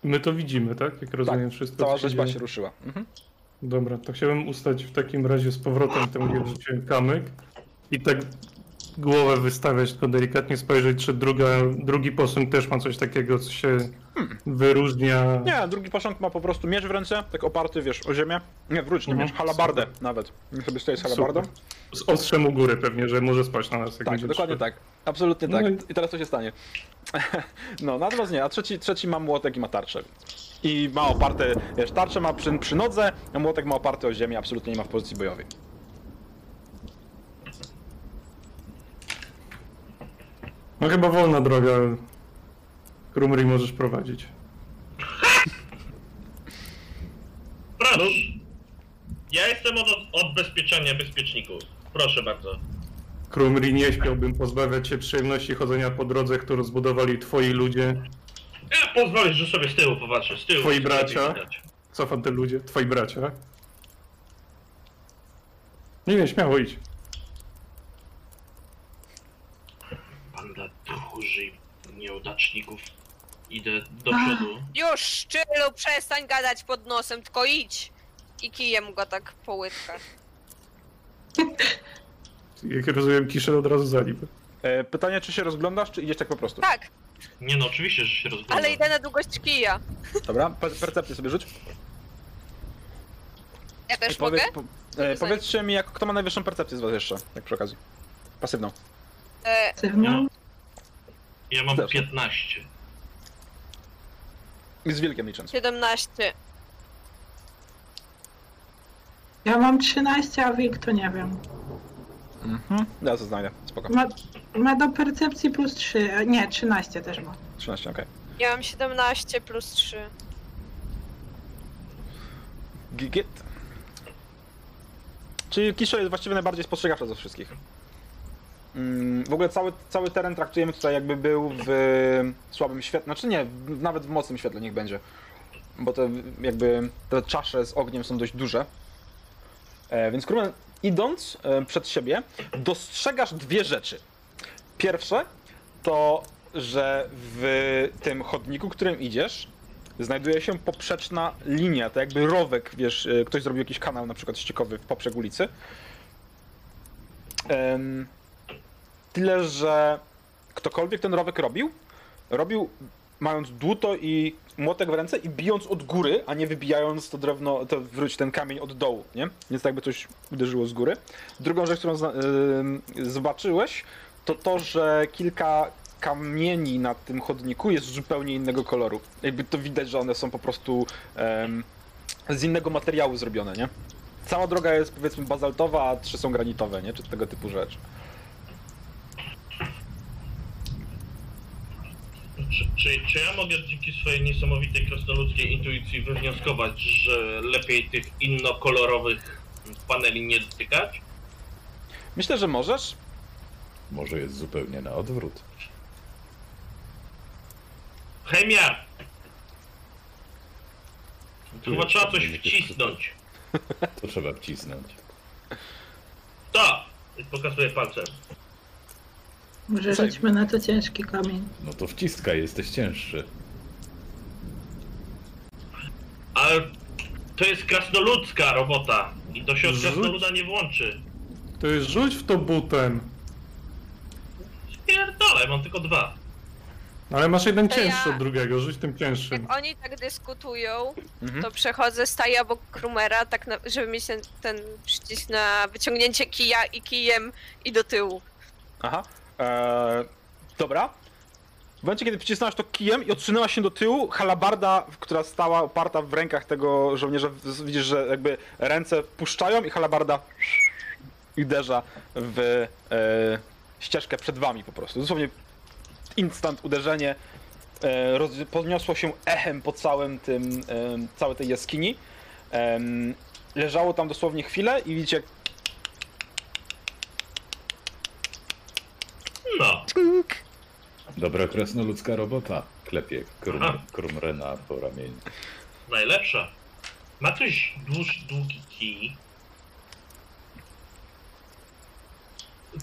My to widzimy, tak? Jak rozumiem wszystko. Cała się rzeźba się ruszyła. Mhm. Dobra, to chciałbym ustać w takim razie z powrotem tam, gdzie kamyk i tak głowę wystawiać, tylko delikatnie spojrzeć, czy druga, drugi posąg też ma coś takiego, co się wyróżnia. Nie, drugi posąg ma po prostu miecz w ręce, tak oparty, wiesz, o ziemię. Nie, wróć, nie Mhm. miecz, halabardę nawet. Niech sobie stoi z halabardą. Super. Z ostrzem u góry pewnie, że może spać na nas. Jak Tak, dokładnie tak. Absolutnie No tak. i- I teraz co się stanie? No, natomiast nie, a trzeci, trzeci ma młotek i ma tarczę. I ma oparte, wiesz, tarczę ma przy, przy nodze, a młotek ma oparty o ziemię, absolutnie nie ma w pozycji bojowej. No chyba wolna droga. Krumry możesz prowadzić. Proszę. Ja jestem od odbezpieczenia bezpieczników. Proszę bardzo. Krumri nie śmiałbym pozbawiać się przyjemności chodzenia po drodze, którą zbudowali twoi ludzie. Ja pozwolę, że sobie z tyłu popatrzę. Z tyłu. Twoi bracia? Cofam te ludzie, twoi bracia. Nie wiem, śmiało idź. Nieudaczników. Idę do przodu. Już, szczylu, przestań gadać pod nosem, tylko idź. I kijem go tak po łydkach. Jak rozumiem, kiszę od razu za nim. E, pytanie, czy się rozglądasz, czy idziesz tak po prostu? Tak, Nie no, oczywiście, że się rozglądam. ale idę na długość kija. Dobra, per percepcję sobie rzuć. Ja też mogę? powiedz, po, e, powiedzcie mi, jak, kto ma najwyższą percepcję z was jeszcze, tak przy okazji. Pasywną. E, Aktywną. Ja mam Też. 15. I z wilkiem licząc. 17. Ja mam 13, a wilk to nie wiem. Mhm. Ja to znajdę, spoko. Ma, ma do percepcji plus 3. a Nie, 13 też ma. 13, okej. Ja mam 17 plus 3. Gigit. Czyli Kiszo jest właściwie najbardziej spostrzegawcza ze wszystkich. Mm, W ogóle cały, cały teren traktujemy tutaj jakby był w słabym świetle, znaczy nie, nawet w mocnym świetle niech będzie. Bo te jakby te czasze z ogniem są dość duże. E, więc Krumen, idąc e, przed siebie, dostrzegasz dwie rzeczy. Pierwsze to, że w tym chodniku, którym idziesz, znajduje się poprzeczna linia, to jakby rowek, wiesz, e, ktoś zrobił jakiś kanał na przykład ściekowy w poprzek ulicy. Em, tyle, że ktokolwiek ten rowek robił, robił mając dłuto i młotek w ręce i bijąc od góry, a nie wybijając to drewno, to wróć ten kamień od dołu, nie? Więc jakby coś uderzyło z góry. Drugą rzecz, którą zobaczyłeś, to to, że kilka kamieni na tym chodniku jest zupełnie innego koloru. Jakby to widać, że one są po prostu z innego materiału zrobione, nie? Cała droga jest powiedzmy bazaltowa, a trzy są granitowe, nie? Czy tego typu rzecz. Czy, czy, czy ja mogę dzięki swojej niesamowitej krasnoludzkiej intuicji wywnioskować, że lepiej tych innokolorowych paneli nie dotykać? Myślę, że możesz. Może jest zupełnie na odwrót. Chemia! Chyba trzeba coś wcisnąć. To trzeba wcisnąć. To! Pokazuję palcem. Może rzućmy na to ciężki kamień. No to wciskaj, jesteś cięższy. Ale to jest krasnoludzka robota. I to się od Rzuć. krasnoluda nie włączy. To jest rzuć w to butem. Pierdolę, mam tylko dwa. Ale masz jeden To cięższy ja- od drugiego, rzuć tym cięższym. Jak oni tak dyskutują, Mhm. to przechodzę, staję obok Krumera, tak na, żeby mieć ten, ten przycisk na wyciągnięcie kija i kijem i do tyłu. Aha. Eee, dobra. W momencie, kiedy przycisnęłaś to kijem i odsunęłaś się do tyłu, halabarda, która stała oparta w rękach tego żołnierza, widzisz, że jakby ręce puszczają i halabarda uderza w e, ścieżkę przed wami po prostu. Dosłownie instant uderzenie e, roz, podniosło się echem po całym tym, e, całej tej jaskini. Em, leżało tam dosłownie chwilę i widzicie, No. Dobra krasnoludzka robota. Klepie krum, Aha. krumrena po ramieniu. Najlepsza. Ma ktoś dłuż, długi kij?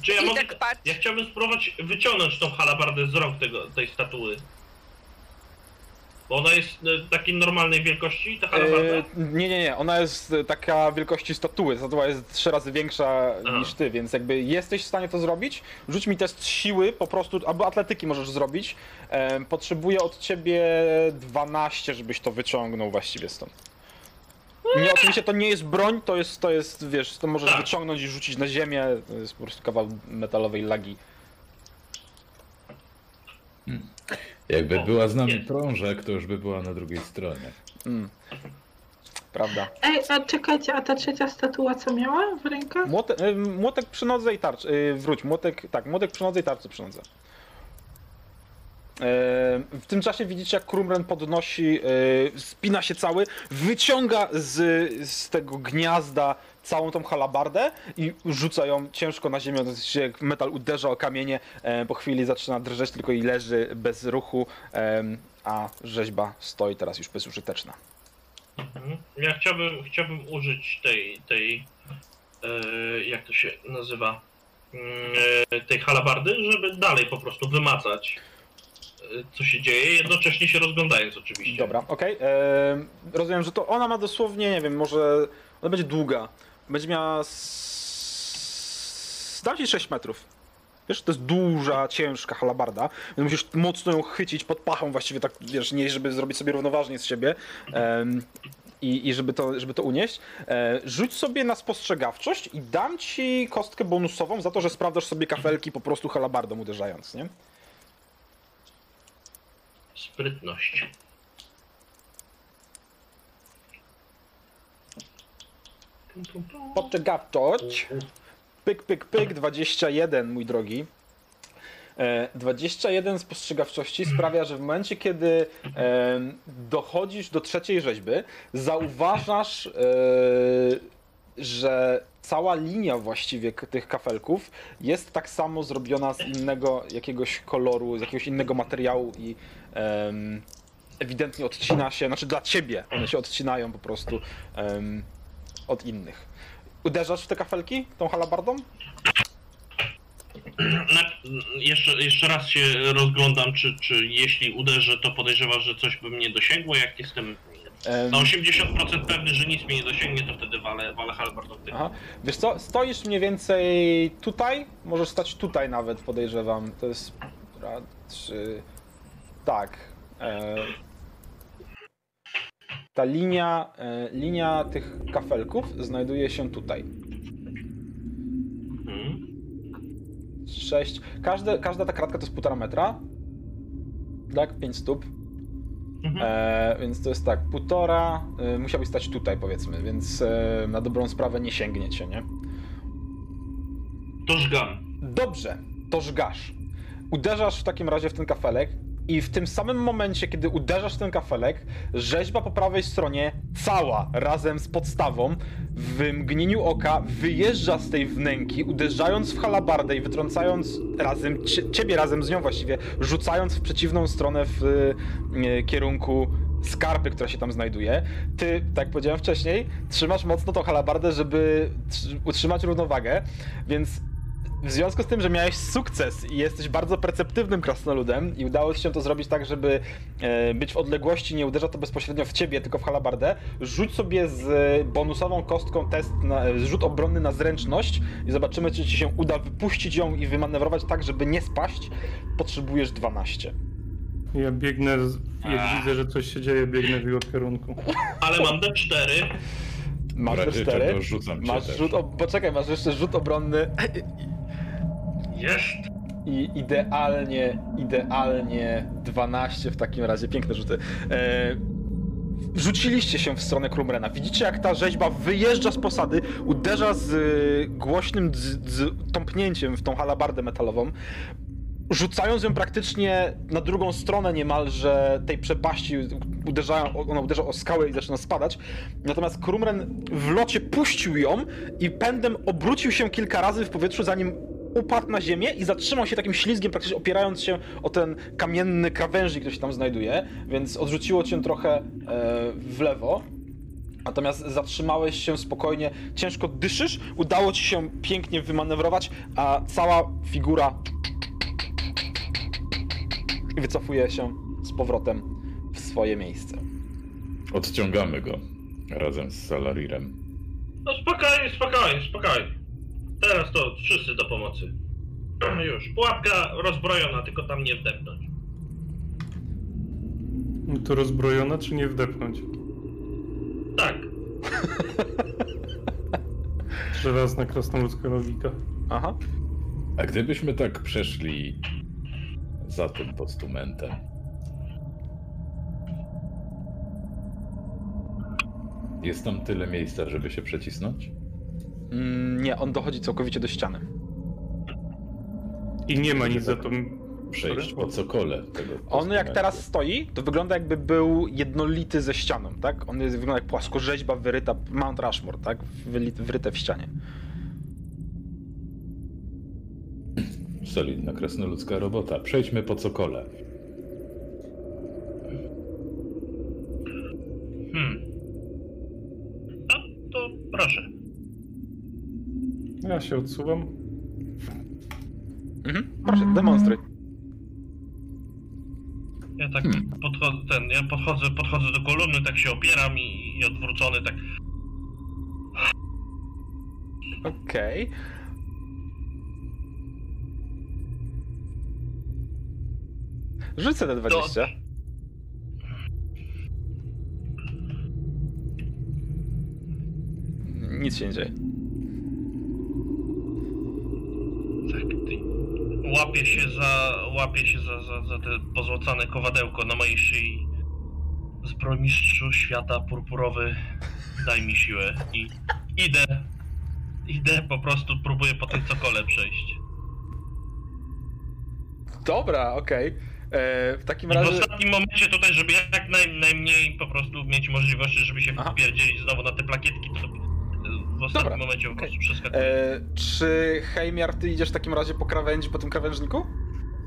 Czy ja I mogę... tak patrz. Ja chciałbym spróbować wyciągnąć tą halabardę z rąk tego, tej statuły. Bo ona jest e, takiej normalnej wielkości, ta halabarda? E, nie, nie, nie, ona jest e, taka wielkości statuły, statua jest trzy razy większa A. niż ty, więc jakby jesteś w stanie to zrobić, rzuć mi test siły, po prostu, albo atletyki możesz zrobić. E, potrzebuję od ciebie 12, żebyś to wyciągnął właściwie stąd. Nie, oczywiście to nie jest broń, to jest, to jest, wiesz, to możesz Tak. wyciągnąć i rzucić na ziemię, to jest po prostu kawał metalowej lagi. Jakby O, była z nami nie. prążek, to już by była na drugiej stronie. Mm. Prawda. Ej, a czekajcie, a ta trzecia statua co miała w rękach? Młotek, y, młotek przy nodze i tarcz. y, Wróć, młotek, tak, młotek przy nodze i tarczy przy nodze. Y, W tym czasie widzicie, jak Krumren podnosi, y, spina się cały, wyciąga z, z tego gniazda całą tą halabardę i rzuca ją ciężko na ziemię, to się metal uderza o kamienie, e, po chwili zaczyna drżeć tylko i leży bez ruchu, em, a rzeźba stoi teraz już bezużyteczna. Mhm. Ja chciałbym, chciałbym użyć tej, tej e, jak to się nazywa, Mm, e, tej halabardy, żeby dalej po prostu wymacać e, co się dzieje, jednocześnie się rozglądając oczywiście. Dobra, okej. em, Rozumiem, że to ona ma dosłownie, nie wiem, może. Ona będzie długa. Będzie miała. Dam ci 6 metrów. Wiesz, to jest duża, ciężka halabarda, więc musisz mocno ją chycić pod pachą właściwie, tak, wiesz, nie żeby zrobić sobie równoważnie z siebie em, i, i żeby, to, żeby to unieść. E, rzuć sobie na spostrzegawczość i dam ci kostkę bonusową za to, że sprawdzasz sobie kafelki po prostu halabardą uderzając, nie? Sprytność. Spostrzegawczość. Pyk, pyk, pyk, 21, mój drogi. E, 21 spostrzegawczości sprawia, że w momencie, kiedy e, dochodzisz do trzeciej rzeźby, zauważasz, e, że cała linia właściwie tych kafelków jest tak samo zrobiona z innego jakiegoś koloru, z jakiegoś innego materiału i ewidentnie odcina się, znaczy dla ciebie one się odcinają po prostu od innych. Uderzasz w te kafelki tą halabardą? Na, jeszcze, jeszcze raz się rozglądam, czy, czy jeśli uderzę, to podejrzewasz, że coś by mnie dosięgło. Jak jestem Em, na 80% pewny, że nic mnie nie dosięgnie, to wtedy walę, walę halbardą w Aha. Wiesz co, stoisz mniej więcej tutaj, możesz stać tutaj nawet, podejrzewam. To jest... Trzy... Tak. E... Ta linia, e, linia tych kafelków znajduje się tutaj. Mhm. Sześć. Każde, każda ta kratka to jest półtora metra. Tak, 5 stóp. Mhm. E, więc to jest tak, półtora, e, musiałbyś stać tutaj powiedzmy, więc e, na dobrą sprawę nie sięgniecie, nie? To żgam. Dobrze, to żgasz. Uderzasz w takim razie w ten kafelek i w tym samym momencie, kiedy uderzasz w ten kafelek, rzeźba po prawej stronie, cała, razem z podstawą, w mgnieniu oka wyjeżdża z tej wnęki, uderzając w halabardę i wytrącając razem, cie, ciebie razem z nią właściwie, rzucając w przeciwną stronę w e, kierunku skarpy, która się tam znajduje. Ty, tak jak powiedziałem wcześniej, trzymasz mocno tą halabardę, żeby tr- utrzymać równowagę, więc w związku z tym, że miałeś sukces i jesteś bardzo perceptywnym krasnoludem i udało ci się to zrobić tak, żeby e, być w odległości, nie uderza to bezpośrednio w ciebie, tylko w halabardę, rzuć sobie z e, bonusową kostką test, na, e, rzut obronny na zręczność i zobaczymy, czy ci się uda wypuścić ją i wymanewrować tak, żeby nie spaść. Potrzebujesz 12. Ja biegnę, z- jak Ach. widzę, że coś się dzieje, biegnę w jego kierunku. Ale mam D4. Masz W razie te 4. czego rzucam cię Masz też. rzut, o, poczekaj, masz jeszcze rzut obronny Jest. I idealnie, idealnie 12 w takim razie. Piękne rzuty. E, rzuciliście się w stronę Krumrena. Widzicie, jak ta rzeźba wyjeżdża z posady, uderza z y, głośnym dz, dz, tąpnięciem w tą halabardę metalową, rzucając ją praktycznie na drugą stronę niemalże tej przepaści. Uderza, ona uderza o skałę i zaczyna spadać. Natomiast Krumren w locie puścił ją i pędem obrócił się kilka razy w powietrzu, zanim upadł na ziemię i zatrzymał się takim ślizgiem, praktycznie opierając się o ten kamienny krawężnik, który się tam znajduje, więc odrzuciło cię trochę e, w lewo. Natomiast zatrzymałeś się spokojnie, ciężko dyszysz, udało ci się pięknie wymanewrować, a cała figura wycofuje się z powrotem w swoje miejsce. Odciągamy go razem z Salarirem. No spokojnie, spokojnie, spokojnie. Teraz to wszyscy do pomocy. Już, pułapka rozbrojona, tylko tam nie wdepnąć. To rozbrojona, czy nie wdepnąć? Tak, Żelazna krasnoludzka logika. Aha. A gdybyśmy tak przeszli za tym postumentem, jest tam tyle miejsca, żeby się przecisnąć? Mm, nie, on dochodzi całkowicie do ściany. I nie ma nic za to. Przejść po cokole tego On jak teraz stoi, to wygląda jakby był jednolity ze ścianą, tak? On jest, wygląda jak płaskorzeźba wyryta, Mount Rushmore, tak? Wyryte w ścianie. Solidna krasnoludzka robota. Przejdźmy po cokole. hmm. No, to proszę. Ja się odsuwam. Mhm. Proszę, demonstruj. Ja tak Hmm. podchodzę, ten, ja podchodzę, podchodzę do kolumny, tak się opieram i, i odwrócony, tak Okej. Rzucę te 20. Nic się nie dzieje. tak ty- łapię się za, łapię się za, za, za te pozłocane kowadełko na mojej szyi. Zbrojmistrzu świata purpurowy, daj mi siłę i idę, idę, po prostu próbuję po tej cokole przejść. Dobra, okej. E, W takim I w razie. ostatnim momencie tutaj, żeby jak naj, najmniej po prostu mieć możliwości, żeby się Aha. wpierdzielić znowu na te plakietki, to w ostatnim Dobra, momencie po prostu przeskakuję. E, czy Heimjar, ty idziesz w takim razie po krawędzi, po tym krawężniku?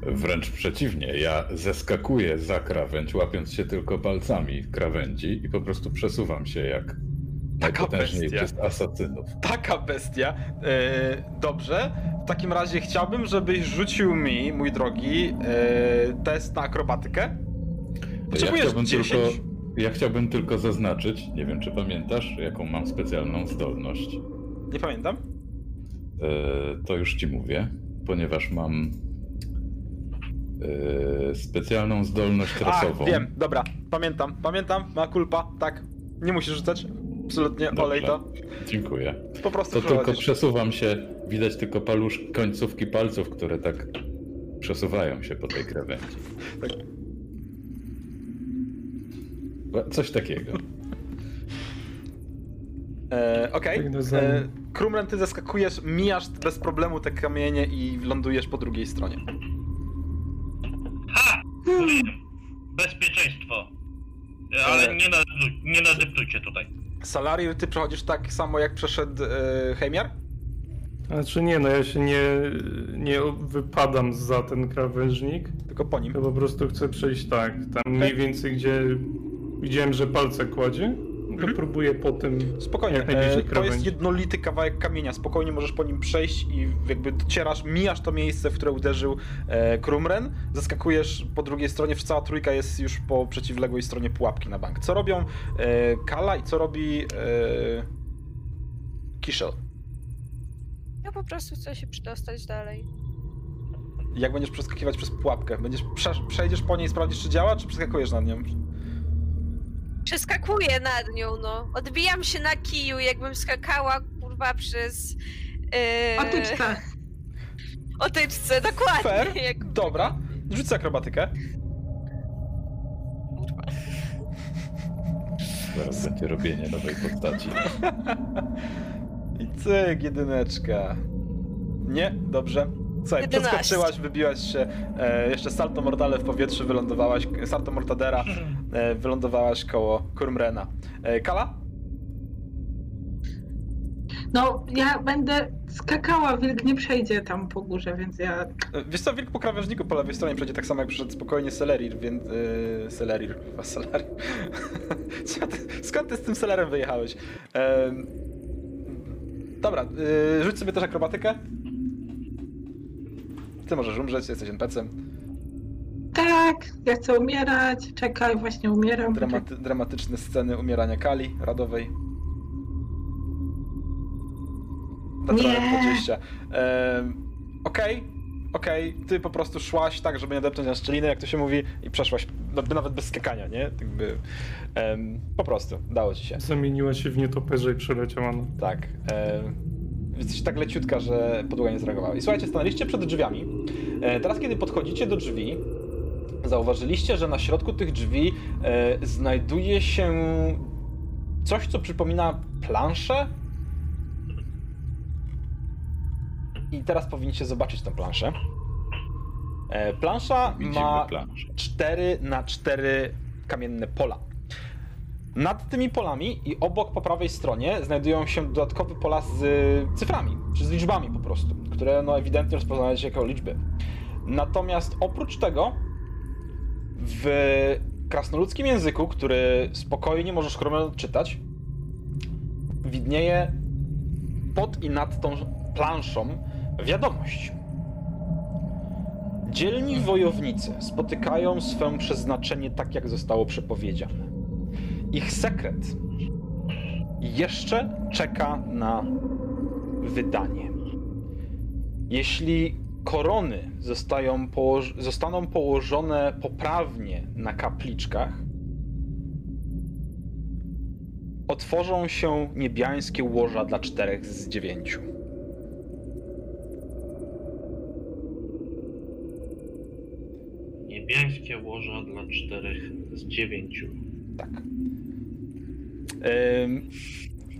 Wręcz przeciwnie, ja zeskakuję za krawędź, łapiąc się tylko palcami krawędzi i po prostu przesuwam się jak Taka najpotężniejszy bestia. z asasynów. Taka bestia. E, dobrze. W takim razie chciałbym, żebyś rzucił mi, mój drogi, e, test na akrobatykę. Ja Potrzebujesz chciałbym, 10. tylko, ja chciałbym tylko zaznaczyć, nie wiem czy pamiętasz, jaką mam specjalną zdolność. Nie pamiętam. E, to już ci mówię, ponieważ mam e, specjalną zdolność A, trasową. wiem, dobra. Pamiętam, pamiętam. Ma kulpa, tak. Nie musisz rzucać. Absolutnie, Dobrze. olej to. Dziękuję. Po prostu To tylko przesuwam się, widać tylko palusz, końcówki palców, które tak przesuwają się po tej krawędzi. Tak. Coś takiego. E, Okej. Biegnę za E. Krumren, ty zaskakujesz, mijasz bez problemu te kamienie i lądujesz po drugiej stronie. Ha! Bezpieczeństwo. Ale E. nie, nadeptuj, nie nadeptujcie tutaj. Salariu, ty przechodzisz tak samo jak przeszedł e, Heimjar? Znaczy nie, no ja się nie, nie wypadam za ten krawężnik, Tylko po nim. ja po prostu chcę przejść tak, tam mniej więcej gdzie widziałem, że palce kładzie, to Mhm. próbuję po tym Spokojnie, jak najbliżej e, to jest jednolity kawałek kamienia, spokojnie możesz po nim przejść i jakby docierasz, mijasz to miejsce, w które uderzył e, Krumren, zaskakujesz po drugiej stronie, cała trójka jest już po przeciwległej stronie pułapki na bank. Co robią e, Kala i co robi e, Kiszel? Ja po prostu chcę się przedostać dalej. Jak będziesz przeskakiwać przez pułapkę? Będziesz prze, przejdziesz po niej, sprawdzisz czy działa, czy przeskakujesz nad nią? Przeskakuję nad nią, no. Odbijam się na kiju, jakbym skakała, kurwa, przez... Yy... Otyczka. Otyczce, dokładnie. Fair. Jak... Dobra, rzuć akrobatykę. Kurwa. Zaraz będzie robienie nowej postaci. I cyk, jedyneczka. Nie, dobrze. Słuchaj, 11. przeskoczyłaś, wybiłaś się, e, jeszcze salto mortale w powietrzu wylądowałaś, salto mortadera, e, wylądowałaś koło Kurmrena. E, Kala? No, ja będę skakała, wilk nie przejdzie tam po górze, więc ja... E, Wiesz co, wilk po krawężniku po lewej stronie przejdzie tak samo jak przyszedł spokojnie Celerir, więc... Yy, Celerir, chyba Celerir. Ty, skąd ty z tym Celerem wyjechałeś? Em, dobra, yy, rzuć sobie też akrobatykę. Ty możesz umrzeć, jesteś NPC-em. Tak, ja chcę umierać, czekaj, właśnie umieram. Dramaty, dramatyczne sceny umierania Kali, Radowej. Naturalnie Nie. 20. Em, Okej, okej, ty po prostu szłaś tak, żeby nie depnąć na szczelinę, jak to się mówi, i przeszłaś no, nawet bez skakania, nie? By, em, po prostu, dało ci się. Zamieniła się w nietoperze i przeleciała na... Tak. Jesteś tak leciutka, że podłoga nie zareagowała. I słuchajcie, stanęliście przed drzwiami. E, teraz, kiedy podchodzicie do drzwi, zauważyliście, że na środku tych drzwi e, znajduje się coś, co przypomina planszę. I teraz powinniście zobaczyć tę planszę. E, plansza Widzimy ma planszę. 4 na 4 kamienne pola. Nad tymi polami i obok po prawej stronie znajdują się dodatkowe pola z cyframi, czy z liczbami po prostu, które no ewidentnie rozpoznajecie jako liczby. Natomiast oprócz tego w krasnoludzkim języku, który spokojnie możesz chromem odczytać, widnieje pod i nad tą planszą wiadomość. Dzielni wojownicy spotykają swę przeznaczenie tak, jak zostało przepowiedziane. Ich sekret jeszcze czeka na wydanie. Jeśli korony położ- zostaną położone poprawnie na kapliczkach, otworzą się niebiańskie łoża dla czterech z dziewięciu. Niebiańskie łoża dla czterech z dziewięciu. Tak.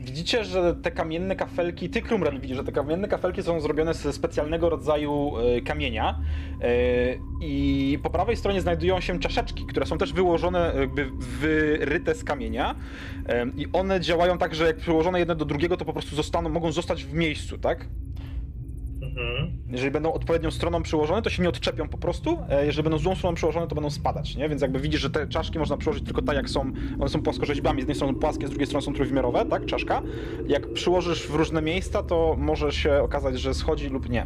Widzicie, że te kamienne kafelki, ty Krumran widzisz, że te kamienne kafelki są zrobione ze specjalnego rodzaju y, kamienia y, i po prawej stronie znajdują się czaszeczki, które są też wyłożone, jakby wyryte z kamienia i one działają tak, że jak przyłożone jedno do drugiego, to po prostu zostaną, mogą zostać w miejscu, tak? Mhm. Jeżeli będą odpowiednią stroną przyłożone, to się nie odczepią po prostu. e, Jeżeli będą złą stroną przyłożone, to będą spadać, nie? Więc jakby widzisz, że te czaszki można przyłożyć tylko tak, jak są. One są płaskorzeźbami, z jednej strony płaskie, z drugiej strony są trójwymiarowe, tak? Czaszka. Jak przyłożysz w różne miejsca, to może się okazać, że schodzi lub nie.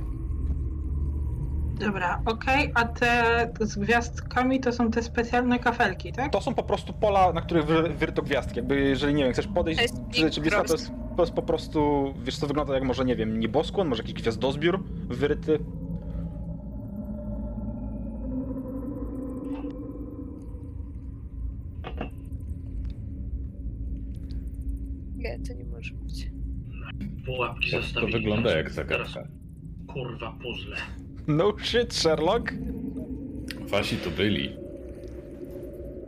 Dobra, okej, a te z gwiazdkami to są te specjalne kafelki, tak? To są po prostu pola, na których wy- wyryto gwiazdki. Jakby, jeżeli nie wiem, chcesz podejść To jest czy blisko, to jest, to jest po prostu, wiesz, to wygląda jak może, nie wiem, nieboskłon, może jakiś gwiazdozbiór wyryty. Nie, to nie może być. Pułapki Tak, to zostawili. wygląda jak Teraz, zagadka. kurwa, puzzle. No shit, Sherlock. Wasi tu byli.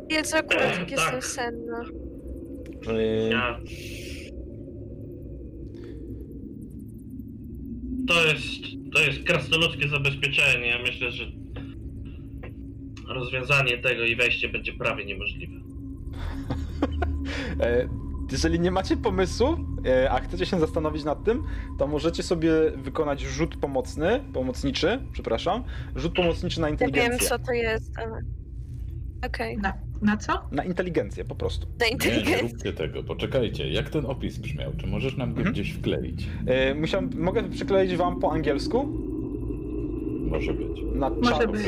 Jezu, akurat jak Tak. jestem senna. Yy, Ja... To jest, to jest krasnoludzkie zabezpieczenie. Ja myślę, że rozwiązanie tego i wejście będzie prawie niemożliwe. E, Jeżeli nie macie pomysłu, e, a chcecie się zastanowić nad tym, to możecie sobie wykonać rzut pomocny, pomocniczy, przepraszam, rzut pomocniczy na Ja wiem, inteligencję. co to jest, ale... Okej, Na, na co? Na inteligencję po prostu. na Nie, nie inteligencję. róbcie tego. Poczekajcie, jak ten opis brzmiał? Czy możesz nam go Mhm. gdzieś wkleić? E, Musiałem, mogę przykleić wam po angielsku Może być. na Może czat. być.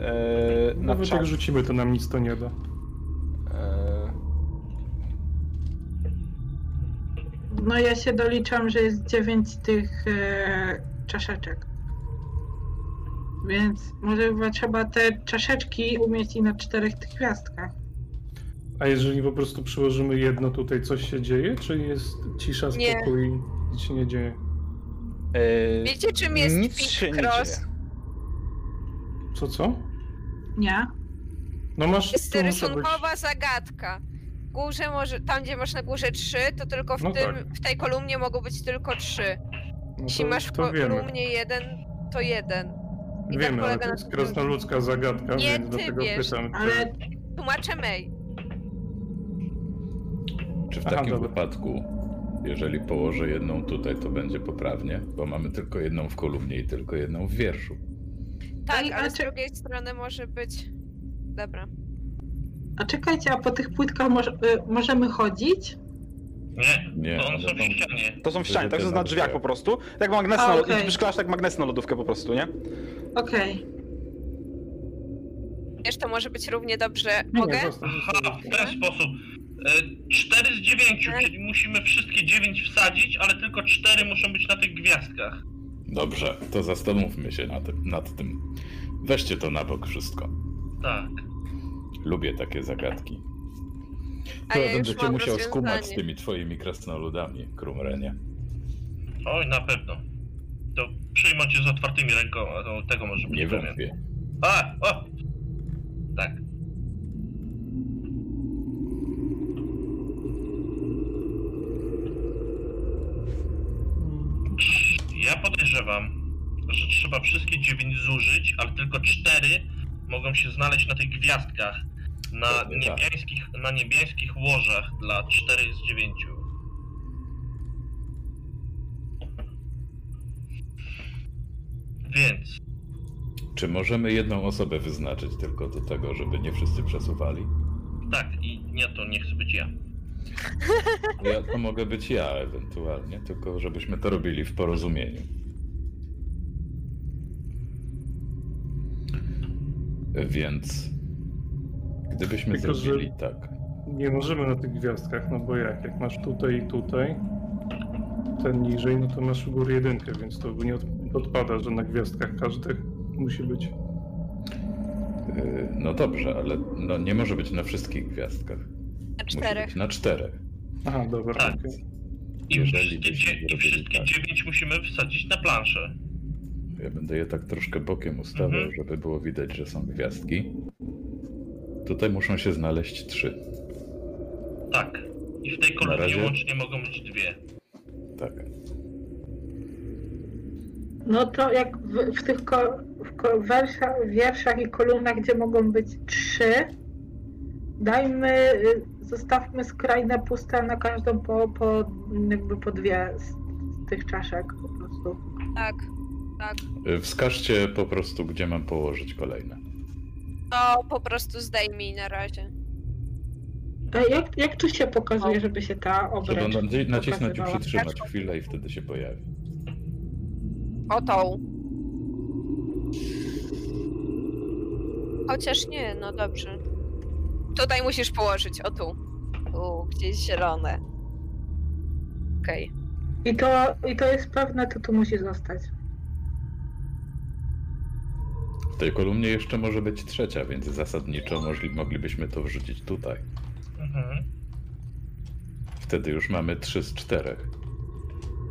E, na Nawet czat. jak rzucimy, to nam nic to nie da. No ja się doliczam, że jest dziewięć tych e, czaszeczek. Więc może chyba trzeba te czaszeczki umieścić na czterech tych gwiazdkach. A jeżeli po prostu przyłożymy jedno tutaj, coś się dzieje? Czy jest cisza, Nie. spokój, nic się nie dzieje? e, Wiecie, czym jest Nic Pink się nie Cross? dzieje. Co, co? Nie? No masz... Jest to muszę rysunkowa zagadka. W górze może, tam gdzie masz na górze trzy, to tylko w, No tym, tak. w tej kolumnie mogą być tylko trzy. No Jeśli to, masz w to wiemy. kolumnie jeden, to jeden. I tak Wiemy, ale polega to na jest tym. krasnoludzka zagadka, Nie, więc ty dlatego wiesz, pytam. Czy... Ale Tłumaczę May. Czy w Aha, takim dobra. wypadku Jeżeli położę jedną tutaj, to będzie poprawnie, bo mamy tylko jedną w kolumnie i tylko jedną w wierszu. Tak, ale z drugiej strony może być... Dobra. A czekajcie, a po tych płytkach moż, y, możemy chodzić? Nie, Nie, to one one są w ścianie. To są w ścianie, tak? Jest na drzwiach po prostu. Jak magnes A, na, okej. przykladasz tak magnes na lodówkę po prostu, nie? Okej. Wiesz, to może być równie dobrze. Mogę? Aha, w ten sposób. 4 z 9, Tak. czyli musimy wszystkie 9 wsadzić, ale tylko 4 muszą być na tych gwiazdkach. Dobrze, to zastanówmy się nad, nad tym. Weźcie to na bok wszystko. Tak. Lubię takie zagadki. A To ja będę cię musiał skumać z tymi twoimi krasnoludami, Krumrenie. Oj, na pewno. To przyjmą cię z otwartymi rękoma, to tego może być Nie wątpię. A, o! Tak. Ja podejrzewam, że trzeba wszystkie dziewięć zużyć, ale tylko cztery mogą się znaleźć na tych gwiazdkach. Na tak. niebieskich, na niebieskich łożach dla czterech z dziewięciu. Więc Czy możemy jedną osobę wyznaczyć tylko do tego, żeby nie wszyscy przesuwali? tak, i nie to nie chcę być ja. Ja to mogę być ja ewentualnie, tylko żebyśmy to robili w porozumieniu. Więc gdybyśmy Tylko, że- zrobili tak. Nie możemy na tych gwiazdkach, no bo jak? Jak masz tutaj i tutaj, ten niżej, no to masz u góry jedynkę, więc to nie od, odpada, że na gwiazdkach każdych musi być. Yy, No dobrze, ale no nie może być na wszystkich gwiazdkach. Na Musi czterech. być na czterech. Aha, dobra, Tak. okej. I Jeżeli wszystkie, byśmy dzie- i wszystkie tak. dziewięć musimy wsadzić na planszę. Ja będę je tak troszkę bokiem ustawiał, Mhm. żeby było widać, że są gwiazdki. Tutaj muszą się znaleźć trzy. Tak. I w tej kolumnie razie- łącznie mogą być dwie. Tak. No to jak w, w tych ko, w ko, werszach, wierszach i kolumnach, gdzie mogą być trzy, dajmy, y, zostawmy skrajne puste na każdą po, po, jakby po dwie z, z tych czaszek po prostu. Tak, tak. Yy, Wskażcie po prostu, gdzie mam położyć kolejne. To po prostu zdejmij na razie. A jak, jak tu się pokazuje, żeby się ta obręcz Trzeba naci- nacisnąć i pokazywała? przytrzymać chwilę i wtedy się pojawi. O tą. Chociaż nie, no dobrze. Tutaj musisz położyć, o tu. Tu, gdzieś zielone. Okej. I to, I to jest pewne, to tu musi zostać. W tej kolumnie jeszcze może być trzecia, więc zasadniczo możli, moglibyśmy to wrzucić tutaj. Mhm. Wtedy już mamy trzy z czterech.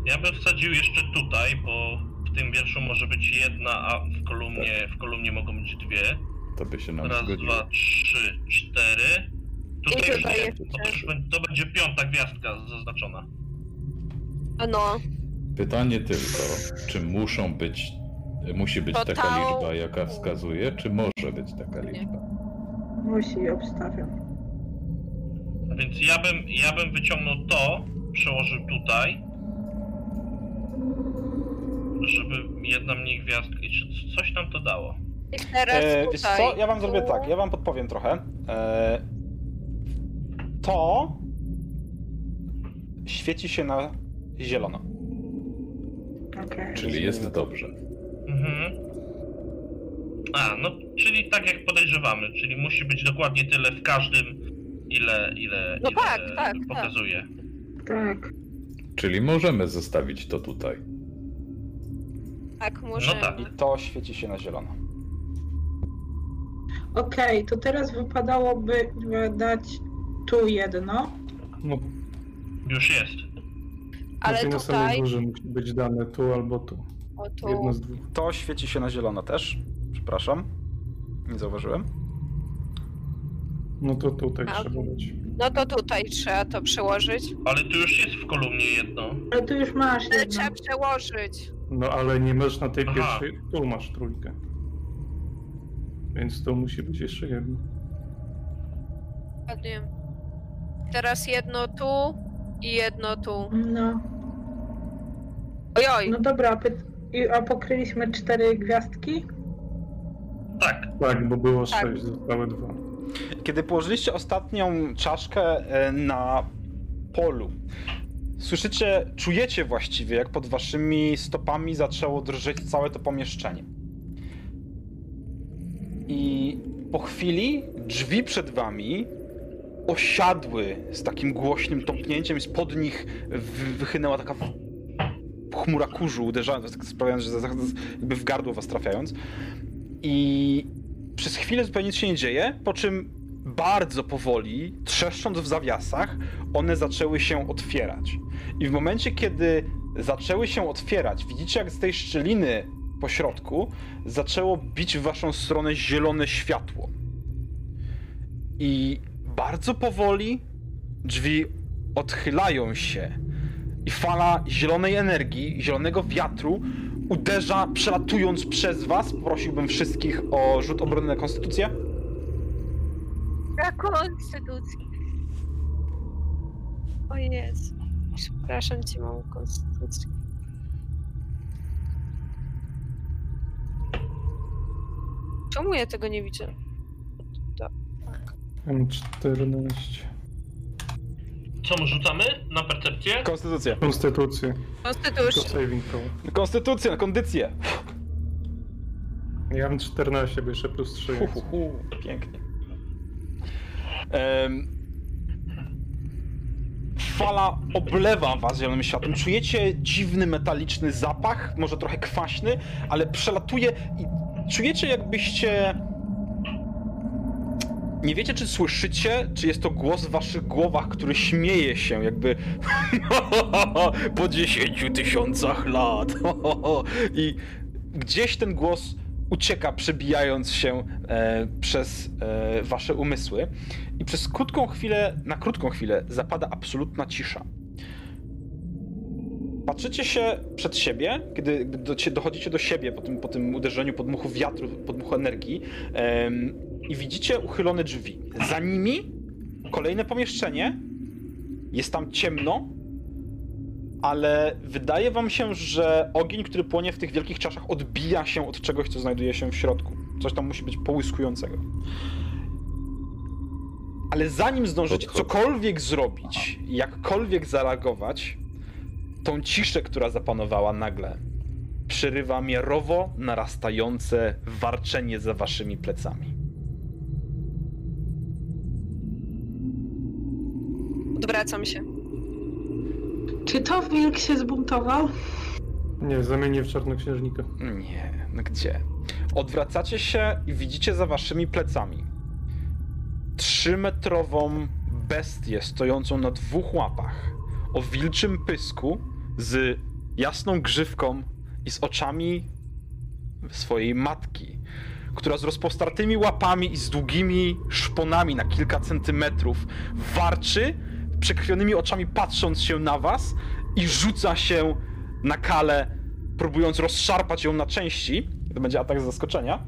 Ja bym wsadził jeszcze tutaj, bo w tym wierszu może być jedna, a w kolumnie, w kolumnie mogą być dwie. To by się nam Raz, zgodziło. dwa, trzy, cztery. Tutaj I już tutaj bo to, już będzie- to będzie piąta gwiazdka zaznaczona. No, Pytanie tylko, czy muszą być, musi być To taka ta- liczba, jaka wskazuje, czy może być taka liczba? Musi, obstawiam. Więc ja bym, ja bym wyciągnął to, przełożył tutaj, żeby jedna mniej gwiazdka. I czy coś nam to dało? i teraz E, tutaj. co, ja wam zrobię tak, ja wam podpowiem trochę. E, to świeci się na zielono. Okej. Czyli jest dobrze. Mhm. A, no, czyli tak jak podejrzewamy, czyli musi być dokładnie tyle w każdym, ile, ile, No ile tak, tak, pokazuje. Tak. Czyli możemy zostawić to tutaj. Tak, może. No tak. I to świeci się na zielono. Okej, to teraz wypadałoby dać tu jedno. No, Już jest. Ale tutaj na samej tutaj. górze musi być dane tu albo tu. Tu. Jedno z dwóch. To świeci się na zielono też. Przepraszam. Nie zauważyłem. No to tutaj A, trzeba dać. No to tutaj trzeba to przełożyć. Ale tu już jest w kolumnie jedno. Ale tu już masz Ale jedno. trzeba przełożyć. No ale nie masz na tej Aha. pierwszej. Tu masz trójkę. Więc to musi być jeszcze jedno. Ładnie. Teraz jedno tu i jedno tu. No, Ojoj, no dobra, py- i- a pokryliśmy cztery gwiazdki? Tak, Tak, bo było Tak. sześć, zostały dwa. Kiedy położyliście ostatnią czaszkę e, na polu, słyszycie, czujecie właściwie, jak pod waszymi stopami zaczęło drżeć całe to pomieszczenie. I po chwili drzwi przed wami osiadły z takim głośnym tąpnięciem i spod nich wy- wychynęła taka chmura kurzu, uderzając, tak sprawiając, że jakby w gardło was trafiając. I przez chwilę zupełnie nic się nie dzieje, po czym bardzo powoli, trzeszcząc w zawiasach, one zaczęły się otwierać. I w momencie, kiedy zaczęły się otwierać, widzicie jak z tej szczeliny po środku zaczęło bić w waszą stronę zielone światło. I bardzo powoli drzwi odchylają się i fala zielonej energii, zielonego wiatru uderza, przelatując przez was. Prosiłbym wszystkich o rzut obrony na konstytucję. na konstytucji. O Jezu. Przepraszam cię, mam konstytucję. Czemu ja tego nie widzę? M14. Co my rzucamy na percepcję? Konstytucję. Konstytucję. Konstytucja. saving throw. Konstytucję, na kondycję. Ja mam 14, bo jeszcze plus 3. Hu, hu, hu. Pięknie. Em, fala oblewa was zielonym światłem. Czujecie dziwny metaliczny zapach, może trochę kwaśny, ale przelatuje i czujecie jakbyście... Nie wiecie, czy słyszycie, czy jest to głos w waszych głowach, który śmieje się, jakby po 10 tysiącach lat. I gdzieś ten głos ucieka, przebijając się e, przez e, wasze umysły. I przez krótką chwilę, na krótką chwilę zapada absolutna cisza. Patrzycie się przed siebie, kiedy dochodzicie do siebie po tym, po tym uderzeniu podmuchu wiatru, podmuchu energii i widzicie uchylone drzwi. Za nimi kolejne pomieszczenie. Jest tam ciemno, ale wydaje wam się, że ogień, który płonie w tych wielkich czaszach, odbija się od czegoś, co znajduje się w środku. Coś tam musi być połyskującego. Ale zanim zdążycie cokolwiek zrobić, jakkolwiek zareagować, tą ciszę, która zapanowała nagle, przerywa miarowo narastające warczenie za waszymi plecami. Odwracam się. Czy to wilk się zbuntował? Nie, zamienię w czarnoksiężnika. Nie, no gdzie? Odwracacie się i widzicie za waszymi plecami trzymetrową bestię stojącą na dwóch łapach, o wilczym pysku, z jasną grzywką i z oczami swojej matki, która z rozpostartymi łapami i z długimi szponami na kilka centymetrów warczy, przekrwionymi oczami patrząc się na was i rzuca się na kalę, próbując rozszarpać ją na części. To będzie atak z zaskoczenia.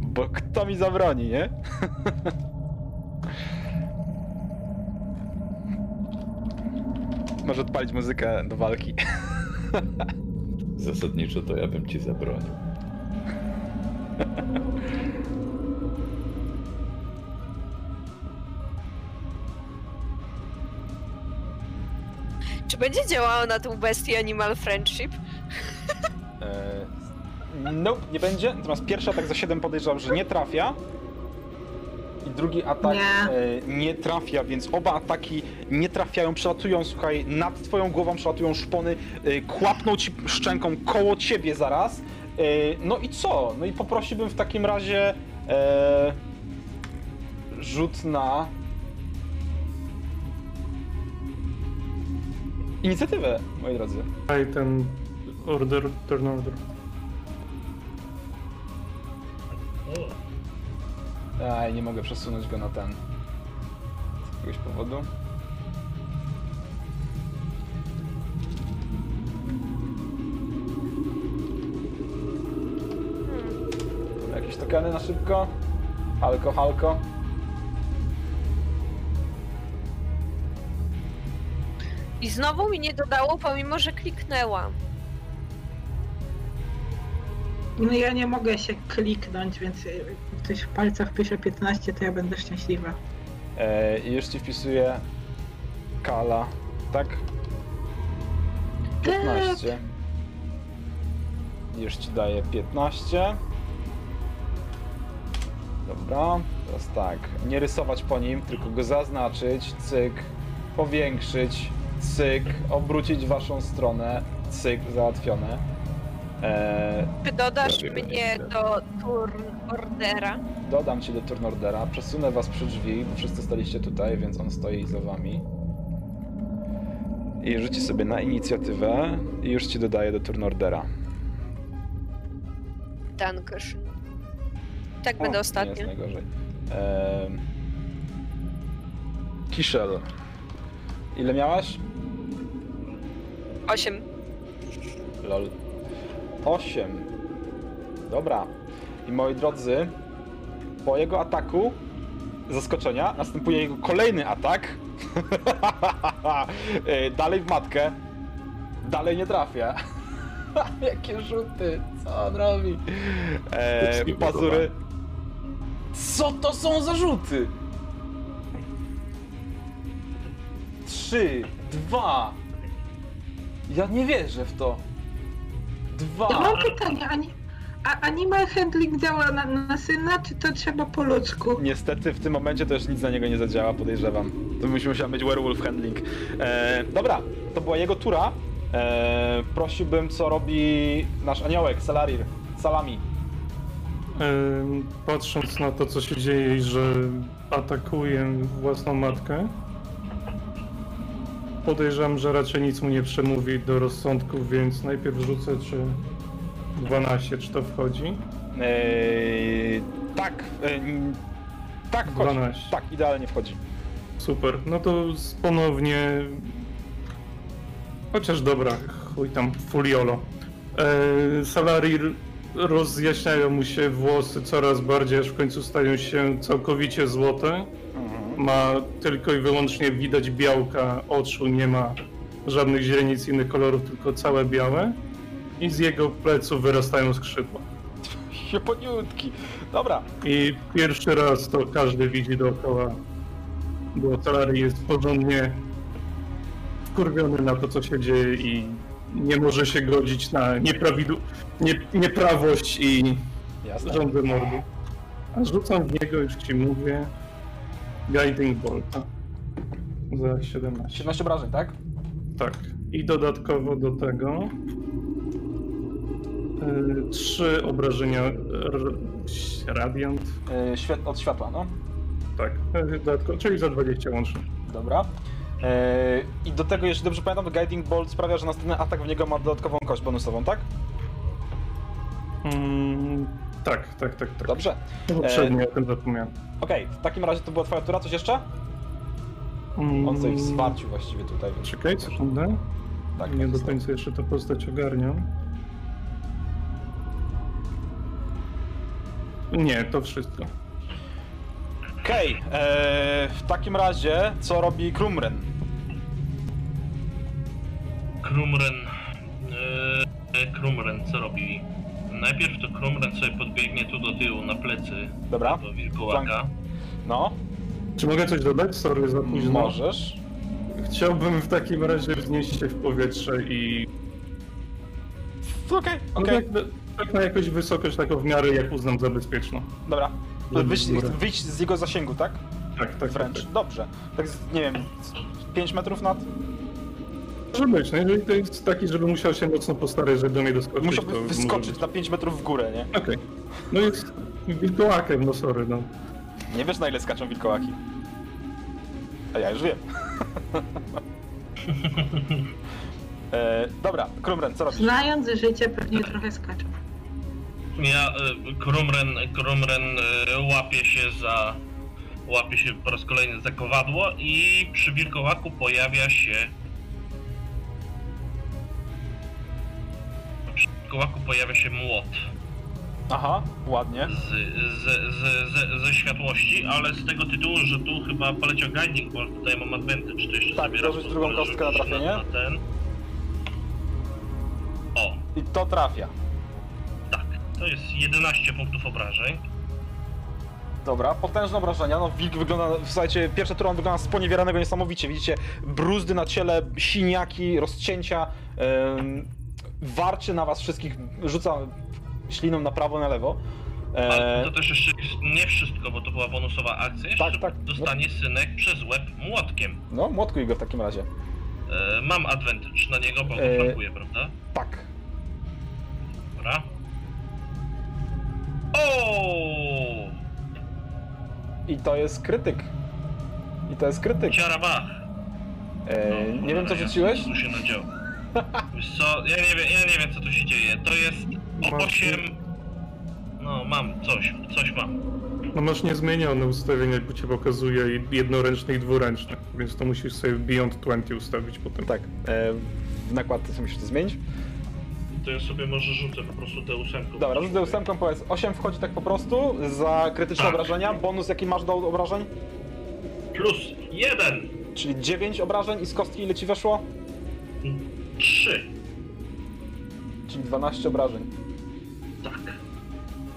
Bo kto mi zabroni, nie? Może odpalić muzykę do walki. Zasadniczo to ja bym ci zabronił. Czy będzie działała na tą bestię Animal Friendship? Eee, nope, nie będzie. Natomiast pierwszy atak za 7 podejrzewam, że nie trafia. I drugi atak Nie. e, nie trafia, więc oba ataki nie trafiają, przelatują, słuchaj, nad twoją głową przelatują szpony, e, kłapną ci szczęką koło ciebie zaraz. E, no i co? No i poprosiłbym w takim razie e, rzut na inicjatywę, moi drodzy. Daj ten order, turn order. O, Aj, nie mogę przesunąć go na ten. Z jakiegoś powodu. Jakieś tokeny na szybko? Halko, halko. I znowu mi nie dodało, pomimo że kliknęłam. No ja nie mogę się kliknąć, więc jak ktoś w palcach pisze 15, to ja będę szczęśliwa. E, I już ci wpisuję Kala, tak? 15. Już ci daję 15. Dobra, teraz tak. Nie rysować po nim, tylko go zaznaczyć, cyk, powiększyć, cyk, obrócić w waszą stronę, cyk, załatwione. E, Czy dodasz mnie nie do turn ordera? Dodam cię do turn ordera, przesunę was przy drzwi, bo wszyscy staliście tutaj, więc on stoi za wami. I rzuci sobie na inicjatywę i już ci dodaję do turn ordera. Dankeschön. Tak O, będę Nie ostatnia. jest najgorzej. Ehm... Kiszel. Ile miałaś? Osiem. Lol. 8. Dobra. I moi drodzy, po jego ataku zaskoczenia następuje jego kolejny atak. E, Dalej w matkę. Dalej nie trafia. Jakie rzuty, co on robi? E, nie pazury. Co to są za rzuty? Trzy, dwa. Ja nie wierzę w to. Dwa. Ja mam pytanie, ani, a animal handling działa na, na syna, czy to trzeba po ludzku? Niestety w tym momencie to już nic na niego nie zadziała, podejrzewam. To musi musiał być werewolf handling. E, dobra, to była jego tura. E, prosiłbym, co robi nasz aniołek, Salarir. Salami. Em, Patrząc na to, co się dzieje i że atakuje własną matkę, podejrzewam, że raczej nic mu nie przemówi do rozsądku, więc najpierw rzucę, czy 12, czy to wchodzi. E, tak, e, n- tak wchodzi. 12. Tak, idealnie wchodzi. Super, no to ponownie... Chociaż dobra, chuj tam, fuliolo. E, Salarir rozjaśniają mu się włosy coraz bardziej, aż w końcu stają się całkowicie złote. Ma tylko i wyłącznie widać białka oczu, nie ma żadnych źrenic innych kolorów, tylko całe białe. I z jego pleców wyrastają skrzydła. Sieponiutki. Dobra, I pierwszy raz to każdy widzi dookoła, bo Talary jest porządnie wkurwiony na to, co się dzieje i nie może się godzić na nieprawidu... nie, nieprawość i jasne. rządzę mordu. A rzucam w niego, już ci mówię, Guiding Bolta za 17. 17 obrażeń, tak? Tak. I dodatkowo do tego y, trzy obrażenia r- radiant. Świat, od światła, no. Tak, y, dodatkowo, czyli za 20 łącznie. Dobra. E, I do tego, jeśli dobrze pamiętam, to Guiding Bolt sprawia, że następny atak w niego ma dodatkową kość bonusową, tak? Mm, tak, tak, tak, tak. Dobrze. Poprzednio o tym zapomniałem. Okej, w takim razie to była twoja tura, coś jeszcze? Mm, On sobie w zwarciu właściwie tutaj. więc- Czekaj, sekundę. Tak, Nie tak do jest. końca jeszcze to postać ogarniam. Nie, to wszystko. Okej, e, w takim razie co robi Krumren? Krumren. Yy, Krumren co robi? Najpierw to Krumren sobie podbiegnie tu do tyłu na plecy Dobra, do wilkołaka. no, Czy mogę coś dodać? Sorry za późno. możesz. Chciałbym w takim razie wznieść się w powietrze i... Okej, No okej, tak, tak na jakąś wysokość, taką w miarę jak uznam za bezpieczną. dobra. Wyjść, z jego zasięgu, tak? Tak, tak, Wręcz. tak. tak. Dobrze. Tak, z- nie wiem, 5 metrów nad? Może być, no jeżeli to jest taki, żeby musiał się mocno postarać, żeby do mnie doskoczyć, to Musiałby może wyskoczyć być. na 5 metrów w górę, nie? Okej. No jest wilkołakiem, no sorry, no. Nie wiesz na ile skaczą wilkołaki. A ja już wiem. e, dobra, Krumren, co robisz? Znając życie, pewnie trochę skaczę. Ja, y, Krumren, Krumren y, łapie się za... Łapie się po raz kolejny za kowadło i przy wilkołaku pojawia się... Wilkołaku pojawia się młot. Aha, ładnie. z, z, z, z, ze światłości, ale z tego tytułu, że tu chyba poleciał guiding bolt, tutaj mam advantage, to jeszcze Tak, sobie raz dorzuć drugą pozwolę kostkę na trafienie. Na ten. O, I to trafia. tak, to jest 11 punktów obrażeń. Dobra, potężne obrażenia. No, wilk wygląda, słuchajcie, pierwsze turą wygląda sponiewieranego niesamowicie. Widzicie bruzdy na ciele, siniaki, rozcięcia, ym, warczy na was wszystkich, rzuca śliną na prawo, na lewo. Ale to też jeszcze nie wszystko, bo to była bonusowa akcja. Jeszcze Tak, tak. dostanie synek przez łeb młotkiem. no, młotkuj go w takim razie. E, mam advantage na niego, bo go E, flankuje, prawda? Tak. Dobra. O! I to jest krytyk. I to jest krytyk. Ciarabach! E, No, nie wiem, co rzuciłeś? Co się nadziało? Wiesz co, ja nie wiem, ja nie wiem co tu się dzieje. To jest Masz- 8... No, mam coś, coś mam. No masz niezmienione ustawienia, jak ci pokazuje, i jednoręczny i dwuręczny, więc to musisz sobie Beyond 20 ustawić potem. Tak. E, w nakładce sobie musisz to zmienić. To ja sobie może rzucę po prostu tę ósemkę. Dobra, rzut ósemką powiedz. 8 wchodzi tak po prostu za krytyczne Tak. obrażenia. Bonus jaki masz do obrażeń? Plus 1! Czyli 9 obrażeń i z kostki ile ci weszło? 3. Czyli 12 obrażeń. Tak.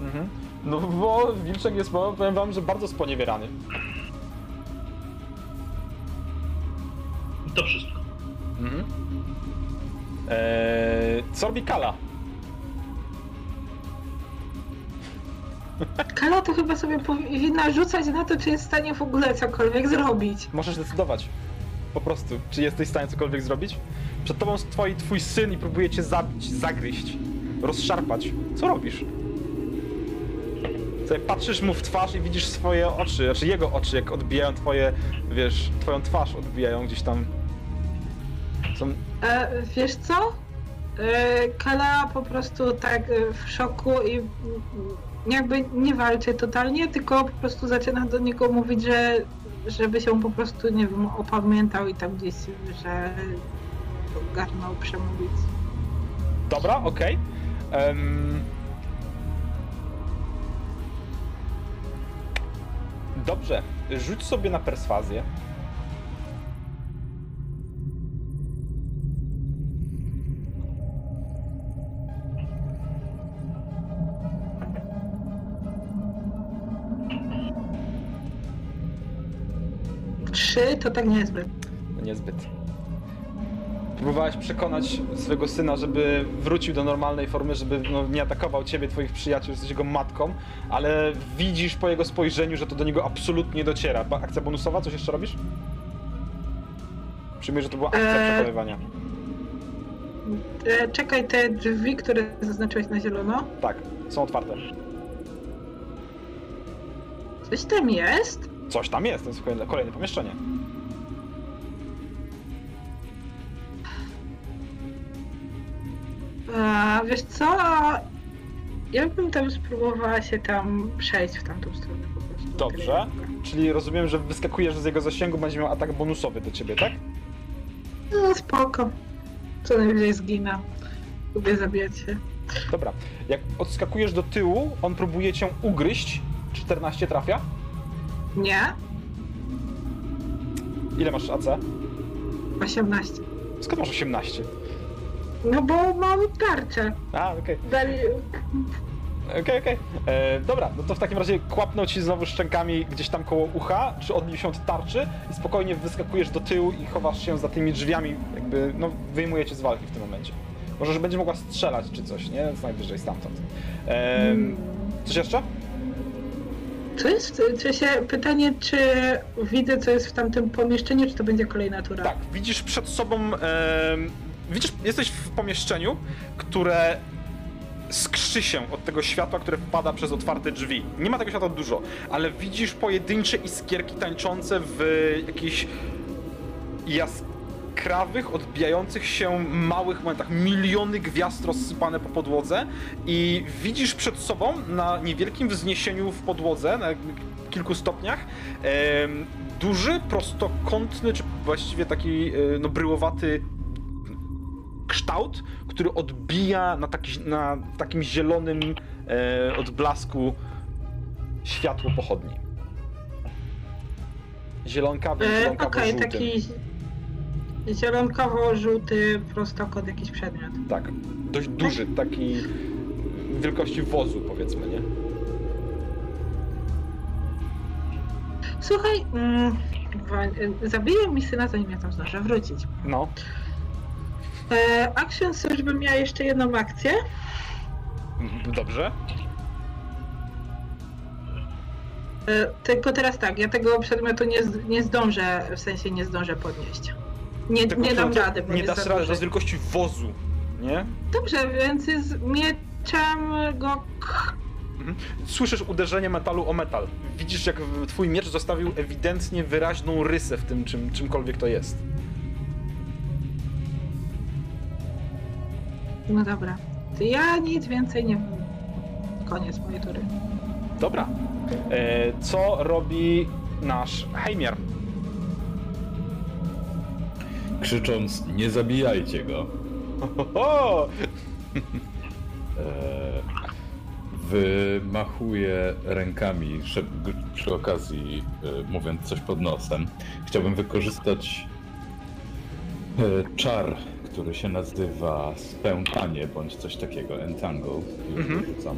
Mhm. No bo Wilczek jest, powiem wam, że bardzo sponiewierany. I to wszystko. Mhm. Eee, co robi Kala? Kala to chyba sobie powinna rzucać na to, czy jest w stanie w ogóle cokolwiek zrobić. Możesz decydować. Po prostu, czy jesteś w stanie cokolwiek zrobić? Przed tobą jest twoi, twój syn i próbuje cię zabić, zagryźć, rozszarpać. Co robisz? Sobie patrzysz mu w twarz i widzisz swoje oczy, znaczy jego oczy, jak odbijają twoje, wiesz, twoją twarz odbijają gdzieś tam. Są... E, wiesz co? E, Kala po prostu tak e, w szoku i mm, jakby nie walczy totalnie, tylko po prostu zaczyna do niego mówić, że żeby się po prostu, nie wiem, opamiętał i tam gdzieś, że garnął przemówić. Dobra, okej. Em, Dobrze, rzuć sobie na perswazję. Trzy to tak niezbyt. No niezbyt. Próbowałeś przekonać swojego syna, żeby wrócił do normalnej formy, żeby no, nie atakował ciebie, twoich przyjaciół, jesteś jego matką, ale widzisz po jego spojrzeniu, że to do niego absolutnie nie dociera. Ba- Akcja bonusowa, coś jeszcze robisz? Przyjmuję, że to była akcja Eee. przekonywania. E, czekaj, te drzwi, które zaznaczyłeś na zielono, Tak, są otwarte. coś tam jest? Coś tam jest, to jest kolejne, kolejne pomieszczenie. A, wiesz co? Ja bym tam spróbowała się tam przejść w tamtą stronę po prostu. Dobrze. Czyli rozumiem, że wyskakujesz z jego zasięgu, będzie miał atak bonusowy do ciebie, tak? No spoko. Co najwyżej zginę. Lubię zabijać się. Dobra. Jak odskakujesz do tyłu, on próbuje cię ugryźć. 14 trafia. Nie? Ile masz AC? 18. Skąd masz 18? No bo mam tarczę. A, okej. Dali... Okej, okej. E, Dobra, no to w takim razie kłapnął ci znowu szczękami gdzieś tam koło ucha, czy odbił się od tarczy i spokojnie wyskakujesz do tyłu i chowasz się za tymi drzwiami, jakby, no, wyjmuje cię z walki w tym momencie. Może, że będzie mogła strzelać czy coś, nie? Co najwyżej stamtąd. E, coś jeszcze? Co jest? Czy się pytanie, czy widzę, co jest w tamtym pomieszczeniu, czy to będzie kolejna tura? Tak, widzisz przed sobą. em, widzisz, jesteś w pomieszczeniu, które skrzy się od tego światła, które wpada przez otwarte drzwi. Nie ma tego światła dużo, ale widzisz pojedyncze iskierki tańczące w jakichś jaskrawych, odbijających się małych momentach. Miliony gwiazd rozsypane po podłodze i widzisz przed sobą na niewielkim wzniesieniu w podłodze, na kilku stopniach, duży, prostokątny, czy właściwie taki e, no, bryłowaty kształt, który odbija na, taki, na takim zielonym, e, odblasku światło pochodni. Zielonkawy, E, zielonkawo Okej, żółtym. taki zielonkowo-żółty prostokąt, jakiś przedmiot. Tak, dość duży, taki wielkości wozu powiedzmy, nie? Słuchaj, mm, e, zabiję mi syna, zanim ja tam zdążę wrócić. No, E, action Surge bym miała jeszcze jedną akcję. m, dobrze. E, tylko teraz tak, ja tego przedmiotu nie, nie zdążę, w sensie nie zdążę podnieść. Nie, nie dam rady, bo Nie dasz rady, to jest wielkości wozu, nie? Dobrze, więc z mieczem go... k- Słyszysz uderzenie metalu o metal. Widzisz, jak twój miecz zostawił ewidentnie wyraźną rysę w tym, czym, czymkolwiek to jest. No dobra. To ja nic więcej nie... Koniec mojej tury. Dobra. E, co robi nasz Heimir? Krzycząc, nie zabijajcie go, Oho! e, wymachuje rękami przy okazji, e, mówiąc coś pod nosem. Chciałbym wykorzystać e, czar, który się nazywa spętanie, bądź coś takiego, entangle. Już Mhm. rzucam.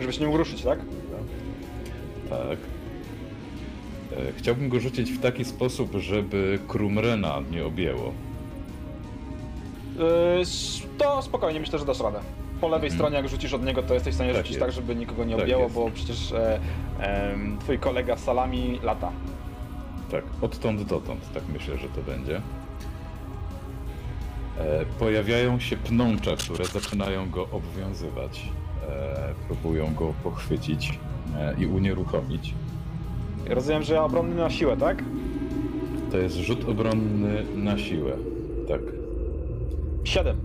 Żeby się nie uruszyć, tak? Tak. E, Chciałbym go rzucić w taki sposób, żeby Krumrena nie objęło. E, to spokojnie, myślę, że dasz radę. Po lewej Mhm. stronie, jak rzucisz od niego, to jesteś w stanie Tak rzucić jest. tak, żeby nikogo nie Tak objęło, jest. bo przecież e, em, twój kolega Salami lata. Tak, odtąd dotąd, tak myślę, że to będzie. E, pojawiają się pnącza, które zaczynają go obwiązywać. E, próbują go pochwycić e, i unieruchomić. Rozumiem, że obronny na siłę, tak? To jest rzut obronny na siłę. Tak. Siedem.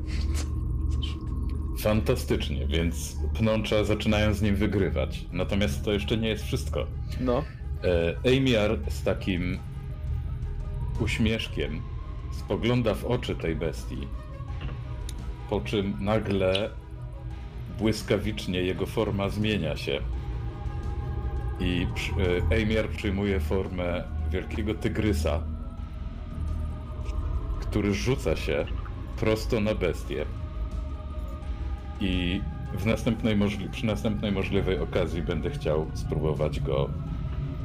Fantastycznie, więc pnącza zaczynają z nim wygrywać. Natomiast to jeszcze nie jest wszystko. No. Amiar z takim uśmieszkiem spogląda w oczy tej bestii, po czym nagle błyskawicznie jego forma zmienia się i e, Amiar przyjmuje formę wielkiego tygrysa, który rzuca się prosto na bestię i w następnej możli- przy następnej możliwej okazji będę chciał spróbować go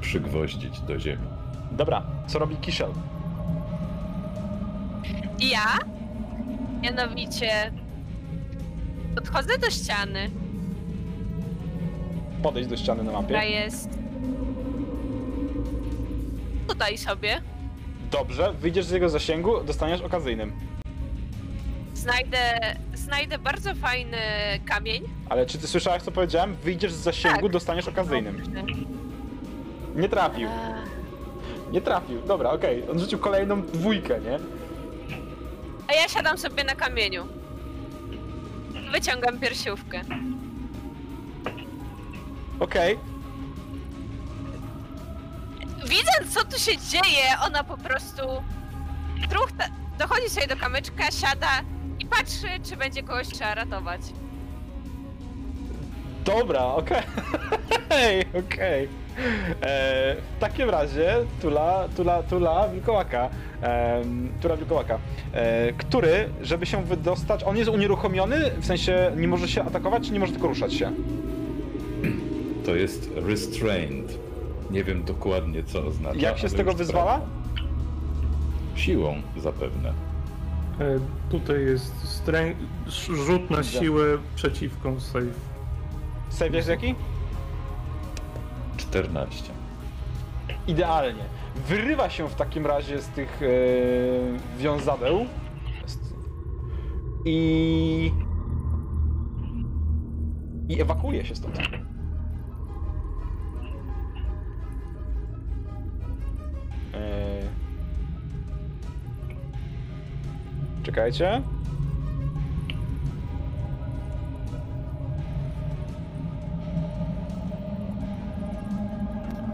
przygwoździć do ziemi. Dobra, co robi Kiszel? Ja? Mianowicie podchodzę do ściany, Podejść do ściany na która mapie. jest tutaj sobie. Dobrze, wyjdziesz z jego zasięgu, dostaniesz okazyjnym. Znajdę, znajdę bardzo fajny kamień. Ale czy ty słyszałeś, co powiedziałem? Wyjdziesz z zasięgu, Tak. dostaniesz okazyjnym. Nie trafił. Eee, Nie trafił. Dobra, okej. On rzucił kolejną dwójkę, nie? A ja siadam sobie na kamieniu. Wyciągam piersiówkę. Okej. Widząc co tu się dzieje, ona po prostu truchta, dochodzi sobie do kamyczka, siada i patrzy, czy będzie kogoś trzeba ratować. Dobra, okej. okej. E, W takim razie Tula, Tula, Tula Wilkołaka, em, Tula Wilkołaka, e, który, żeby się wydostać, on jest unieruchomiony, w sensie nie może się atakować, czy nie może tylko ruszać się? To jest restrained. Nie wiem dokładnie co oznacza. Jak się z tego sprawdzam. Siłą zapewne. E, tutaj jest strę... rzut na siłę przeciwko save. Save jest jaki? 14. Idealnie. Wyrywa się w takim razie z tych e, wiązadeł i i ewakuuje się stąd. E, Czekajcie.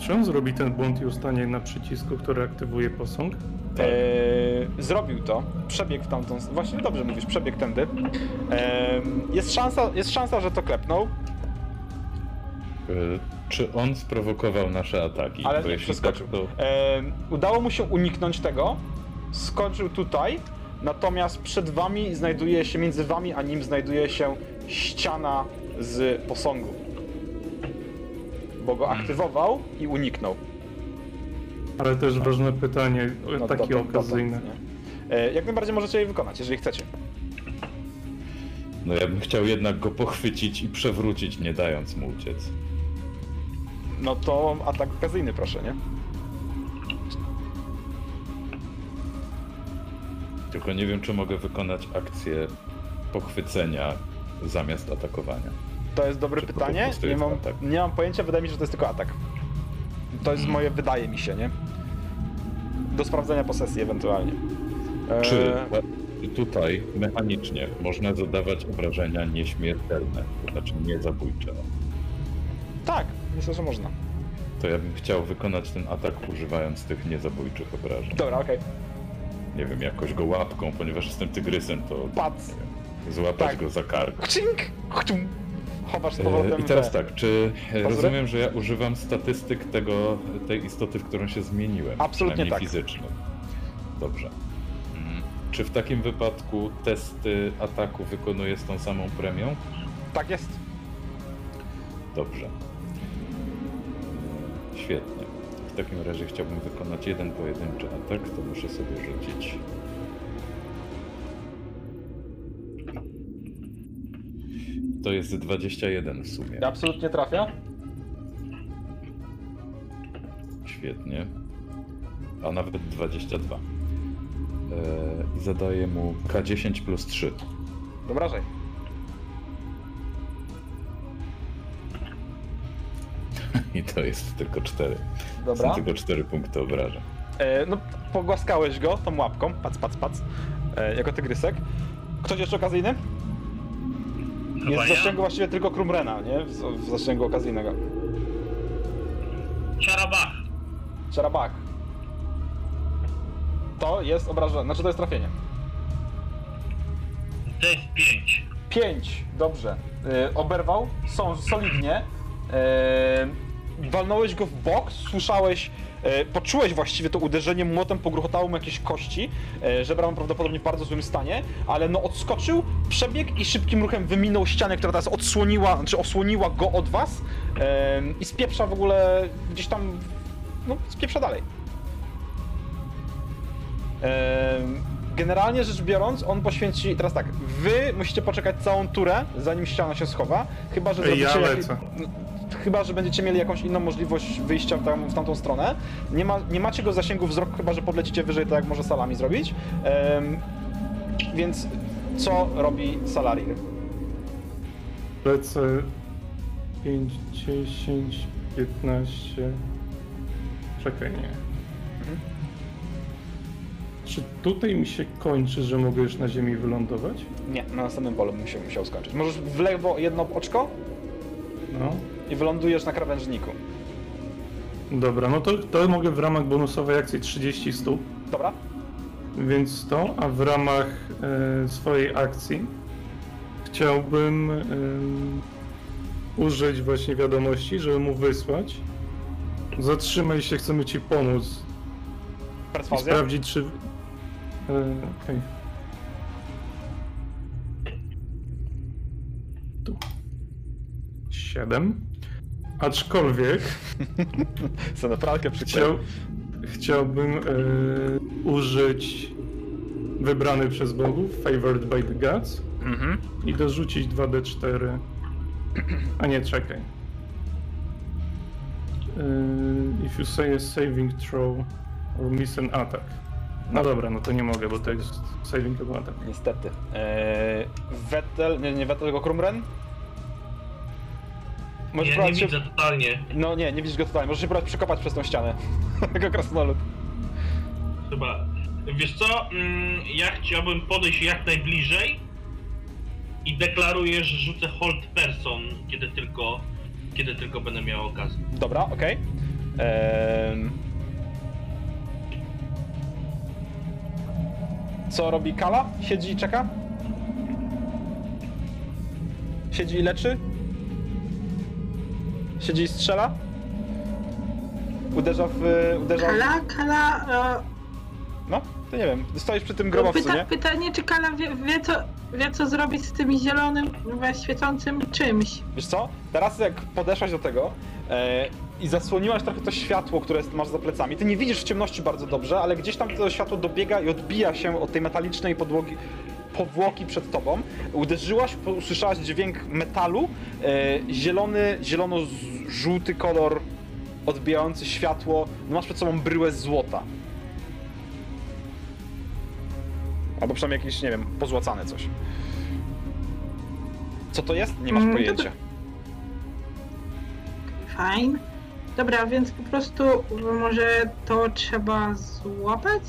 Czy on zrobi ten błąd i ustanie na przycisku, który aktywuje posąg? Tak. Eee, zrobił to, przebiegł w tamtą stronę. Właśnie dobrze mówisz, przebiegł tędy. Eee, jest, szansa, jest szansa, że to klepnął. Y, Czy on sprowokował nasze ataki? Ale nie jeśli przeskoczył. Tak, to... E, udało mu się uniknąć tego, skoczył tutaj, natomiast przed wami znajduje się, między wami a nim znajduje się ściana z posągu. Bo go aktywował i uniknął. Ale też ważne pytanie, No, takie dotąd- okazyjne. dotąd? E, jak najbardziej możecie je wykonać, jeżeli chcecie. No ja bym chciał jednak go pochwycić i przewrócić, nie dając mu uciec. No to atak okazyjny, proszę, nie? Tylko nie wiem, czy mogę wykonać akcję pochwycenia zamiast atakowania. To jest dobre Czy po pytanie. Nie mam, atak? nie mam pojęcia, wydaje mi się, że to jest tylko atak. To jest moje, wydaje mi się, nie? Do sprawdzenia posesji ewentualnie. E, Czy czy tutaj mechanicznie można zadawać obrażenia nieśmiertelne, to znaczy niezabójcze? Tak, myślę, że można. To ja bym chciał wykonać ten atak używając tych niezabójczych obrażeń. Dobra, okej. Nie wiem, jakoś go łapką, ponieważ jestem tygrysem, to Pac. złapać Tak. go za kark. Chcink! Chowasz z E, powrotem I teraz te- tak, czy e, rozumiem, że ja używam statystyk tego, tej istoty, w którą się zmieniłem? Absolutnie tak. fizycznych. Dobrze. Czy w takim wypadku testy ataku wykonuję z tą samą premią? Tak jest. Dobrze. Świetnie. W takim razie chciałbym wykonać jeden pojedynczy atak, to muszę sobie rzucić. To jest 21 w sumie. Absolutnie trafia. Świetnie. A nawet 22. Eee, I zadaję mu K10 plus 3. Wyobrażaj. I to jest tylko 4. Dobra. Są tylko 4 punkty obrażeń. E, no, pogłaskałeś go tą łapką. Pac, pac, pac. E, jako tygrysek. Ktoś jeszcze okazyjny? Jest w zasięgu właściwie tylko Krumrena, nie? W, w zasięgu okazyjnego. Ciarabach. Czarabak. To jest obrażenie, znaczy to jest trafienie. To jest 5. 5, dobrze. E, oberwał, są solidnie. E, walnąłeś go w bok, słyszałeś, poczułeś właściwie to uderzenie młotem, pogruchotało mu jakieś kości. E, żebra ma prawdopodobnie w bardzo złym stanie, ale no odskoczył, przebiegł i szybkim ruchem wyminął ścianę, która teraz odsłoniła, znaczy osłoniła go od was e, i spieprza w ogóle gdzieś tam, no spieprza dalej. Generalnie rzecz biorąc, on poświęci. Teraz tak, wy musicie poczekać całą turę, zanim ściana się schowa. Chyba, że Ej, ja zrobicie. lecę. no, Chyba, że będziecie mieli jakąś inną możliwość wyjścia w, tam, w tamtą stronę. Nie, ma, nie macie go zasięgu wzroku, chyba że podlecicie wyżej, tak jak może salami zrobić. Em, więc co robi Salarir? Lecę 5, 10, 15. Czekaj, nie. Czy tutaj mi się kończy, że mogę już na ziemi wylądować? Nie, na następnym polu bym się musiał skończyć. Możesz w lewo jedno oczko No. I wylądujesz na krawężniku. Dobra, no to, to mogę w ramach bonusowej akcji 30 stóp, Dobra? więc to, a w ramach e, swojej akcji chciałbym em, użyć właśnie wiadomości, żeby mu wysłać. Zatrzymaj się, chcemy ci pomóc i Perswazja? sprawdzić, czy. E, okej. Tu. Siedem. Aczkolwiek Co na pralkę chciał, chciałbym e, użyć wybrany przez bogów, favored by the gods, Mhm. i dorzucić 2d4. A nie, czekaj. E, if you say a saving throw or miss an attack. No dobra, no to nie mogę, bo to jest saving albo attack. Niestety. Eee, Vettel, nie, nie Vettel, tylko Krumren? Możesz nie próbować się... widzę totalnie. No nie, nie widzisz go totalnie. Możesz się próbować przekopać przez tą ścianę. jako krasnolud. Chyba. Wiesz co? Mm, Ja chciałbym podejść jak najbliżej i deklaruję, że rzucę hold person, kiedy tylko, kiedy tylko będę miał okazję. Dobra, okej. Ehm. Co robi Kala? Siedzi i czeka? Siedzi i leczy? Siedzi i strzela? Uderza w... uderza... Kala, Kala, e, No, to nie wiem, stoisz przy tym no grobowcu, pyta, nie? pytanie, czy Kala wie, wie, co, wie co zrobić z tym zielonym, we świecącym czymś. Wiesz co? Teraz jak podeszłaś do tego e, i zasłoniłaś trochę to światło, które jest- masz za plecami, ty nie widzisz w ciemności bardzo dobrze, ale gdzieś tam to światło dobiega i odbija się od tej metalicznej podłogi, powłoki przed tobą. Uderzyłaś, usłyszałaś dźwięk metalu, e, zielony, zielono-żółty kolor odbijający światło, no masz przed sobą bryłę złota. Albo przynajmniej jakieś, nie wiem, pozłacane coś. Co to jest? Nie masz Mm, pojęcia. Fajn. Dobra, więc po prostu może to trzeba złapać?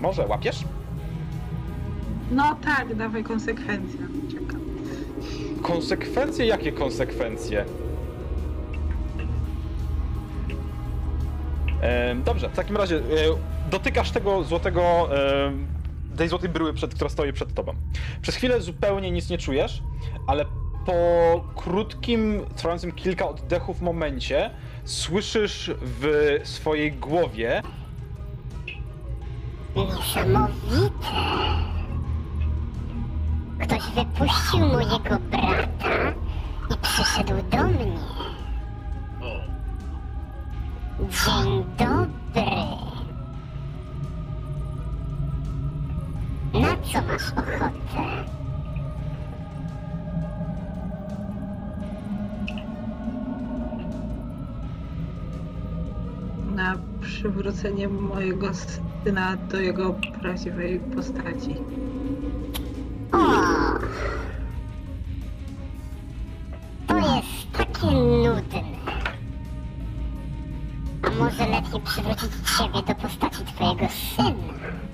Może łapiesz? No tak, dawaj konsekwencje. Czekam. Konsekwencje? Jakie konsekwencje? Em, dobrze, w takim razie e, dotykasz tego złotego, em, tej złotej bryły, przed, która stoi przed tobą. Przez chwilę zupełnie nic nie czujesz, ale po krótkim, trwającym kilka oddechów momencie słyszysz w swojej głowie Niesamowite. Ktoś wypuścił mojego brata i przyszedł do mnie. Dzień dobry. Na co masz ochotę? Na przywrócenie mojego syna do jego prawdziwej postaci. O! To jest takie nudne. A może lepiej przywrócić ciebie do postaci twojego syna?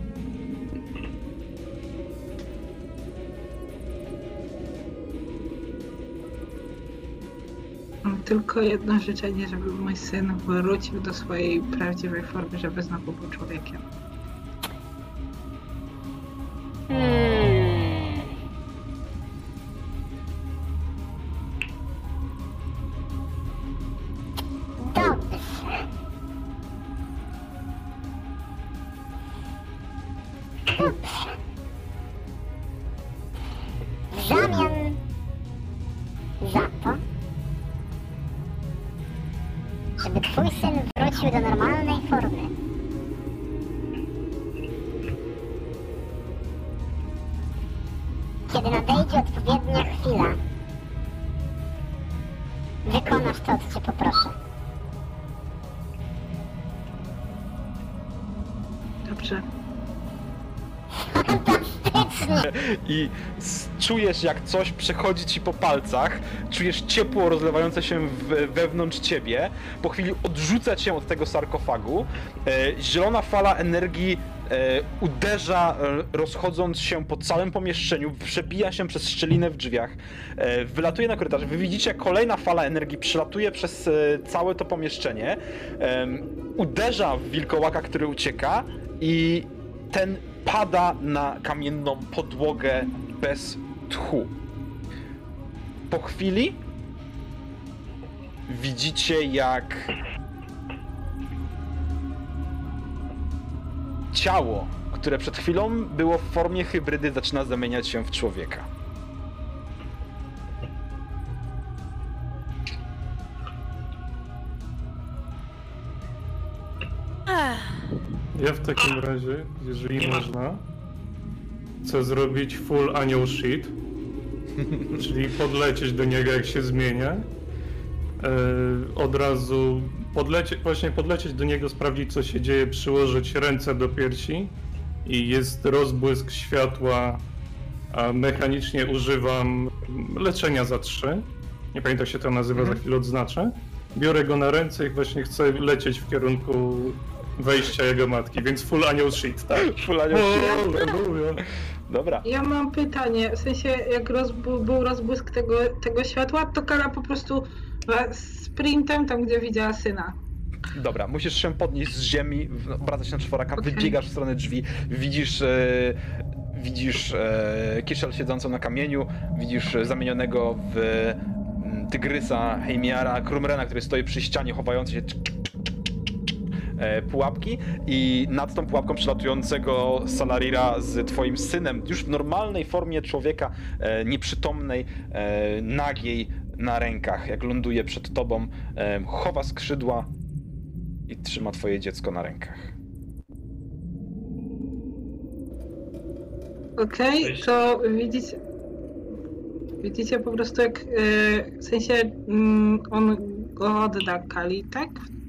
Tylko jedno życzenie, żeby mój syn wrócił do swojej prawdziwej formy, żeby znowu był człowiekiem. I czujesz jak coś przechodzi ci po palcach, czujesz ciepło rozlewające się wewnątrz ciebie, po chwili odrzuca cię od tego sarkofagu, e, zielona fala energii e, uderza, e, rozchodząc się po całym pomieszczeniu, przebija się przez szczelinę w drzwiach, wylatuje na korytarz. Wy widzicie, kolejna fala energii przelatuje przez całe to pomieszczenie, uderza w wilkołaka, który ucieka i ten pada na kamienną podłogę bez tchu. Po chwili widzicie, jak ciało, które przed chwilą było w formie hybrydy, zaczyna zamieniać się w człowieka. Ja w takim razie, jeżeli Nie ma. można, chcę zrobić full anioł shit, czyli podlecieć do niego jak się zmienia. E, od razu podlecie, właśnie podlecieć do niego, sprawdzić co się dzieje, przyłożyć ręce do piersi i jest rozbłysk światła, a mechanicznie używam leczenia za trzy. Nie pamiętam jak się to nazywa, za chwilę odznaczę. Biorę go na ręce i właśnie chcę lecieć w kierunku wejścia jego matki, więc full anioł shit, tak? Full anioł shit. Halleluja. Dobra. Ja mam pytanie, w sensie jak rozbu- był rozbłysk tego, tego światła, to Kala po prostu sprintem tam, gdzie widziała syna. Dobra, musisz się podnieść z ziemi, obracać na czworaka, Okej. wybiegasz w stronę drzwi, widzisz, e, widzisz e, Kiszel siedzącą na kamieniu, widzisz zamienionego w tygrysa Heimiara, Krumrena, który stoi przy ścianie, chowający się pułapki i nad tą pułapką przylatującego Salarira z twoim synem, już w normalnej formie człowieka, e, nieprzytomnej, e, nagiej na rękach, jak ląduje przed tobą, e, chowa skrzydła i trzyma twoje dziecko na rękach. Okej, To jest- to widzicie. Widzicie po prostu jak. e, w sensie mm, on go odda Kali, tak?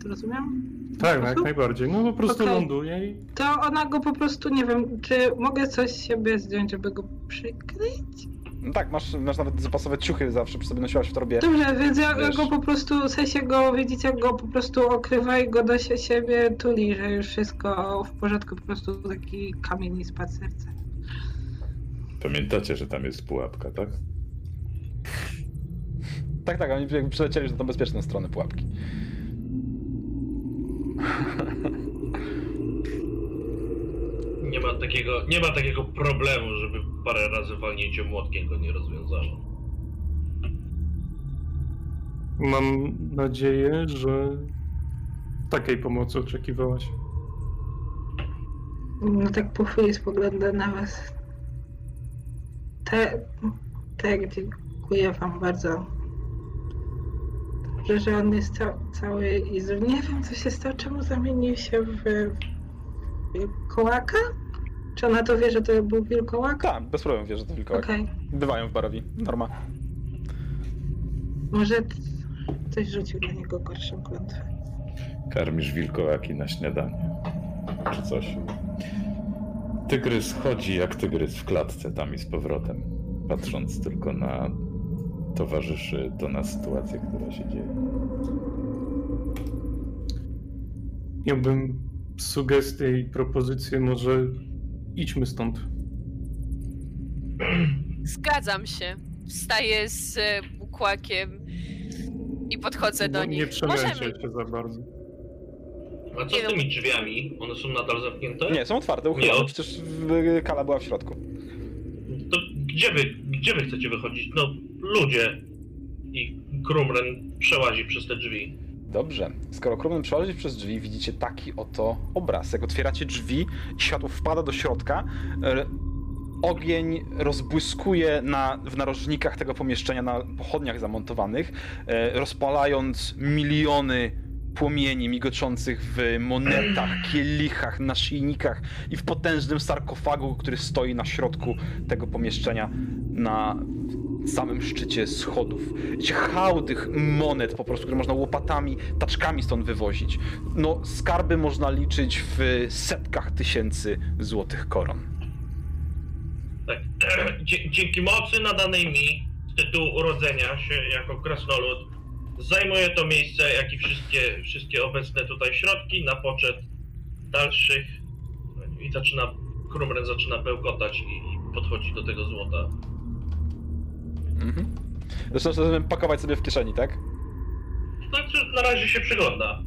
Rozumiem? Tak, jak najbardziej. No po prostu Okej. ląduje i To ona go po prostu, nie wiem, czy mogę coś z siebie zdjąć, żeby go przykryć? No tak, masz, masz nawet zapasowe ciuchy zawsze przy sobie nosiłaś w torbie. Dobrze, więc ja Wiesz. go po prostu, w sensie go, widzicie, jak go po prostu okrywa i go do sie- siebie tuli, że już wszystko w porządku, po prostu taki kamień i spad serce. Pamiętacie, że tam jest pułapka, tak? Tak, tak, oni przylecieli już na tą bezpieczną stronę pułapki. Nie ma takiego, nie ma takiego problemu, żeby parę razy walnięcie młotkiem go nie rozwiązało. mam nadzieję, że takiej pomocy oczekiwałaś. No tak po chwili spoglądam na was. Te, tak, dziękuję wam bardzo. Dobrze, że on jest ca cały i z... Nie wiem, co się stało, czemu zamienił się w wilkołaka? Czy ona to wie, że to był wilkołak? Tak, bez problemu wiesz, że to wilkołak. Okej, Bywają w Barowi, norma. może coś rzucił na niego gorszą klątwę. Karmisz wilkołaki na śniadanie. Czy coś. Tygrys chodzi jak tygrys w klatce tam i z powrotem. Patrząc tylko na towarzyszy, to na sytuację, która się dzieje. Miałbym sugestię i propozycję, może idźmy stąd. Zgadzam się. Wstaję z e, bukłakiem i podchodzę do nich. nie przemęczę się za bardzo. A co Nie z no. tymi drzwiami? One są nadal zamknięte? Nie, są otwarte, uchylone, przecież Kala była w środku. To gdzie wy, gdzie wy chcecie wychodzić? No, ludzie. I Krumren przełazi przez te drzwi. Dobrze. Skoro Krummen przechodzi przez drzwi, widzicie taki oto obraz. Jak otwieracie drzwi światło wpada do środka, e, ogień rozbłyskuje na, w narożnikach tego pomieszczenia, na pochodniach zamontowanych, e, rozpalając miliony płomieni migoczących w monetach, kielichach, naszyjnikach i w potężnym sarkofagu, który stoi na środku tego pomieszczenia na samym szczycie schodów. Widzicie hałdy monet po prostu, które można łopatami, taczkami stąd wywozić. No, skarby można liczyć w setkach tysięcy złotych koron. Tak. Dzięki mocy nadanej mi z tytułu urodzenia się jako krasnolud zajmuję to miejsce, jak i wszystkie, wszystkie obecne tutaj środki na poczet dalszych. I zaczyna, Krumren zaczyna bełkotać i, i podchodzi do tego złota. Mhm. Zresztą rozumiem pakować sobie w kieszeni, tak? Znaczy, na razie się przygląda.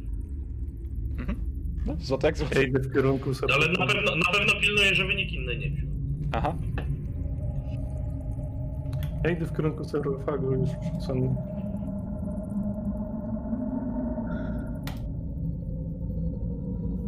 No, złoto jak złoto. Idę w kierunku Ale na pewno, na pewno pilnuję, żeby nikt inny nie wziął. Aha. Ja idę w kierunku sarkofagu już wrzucony.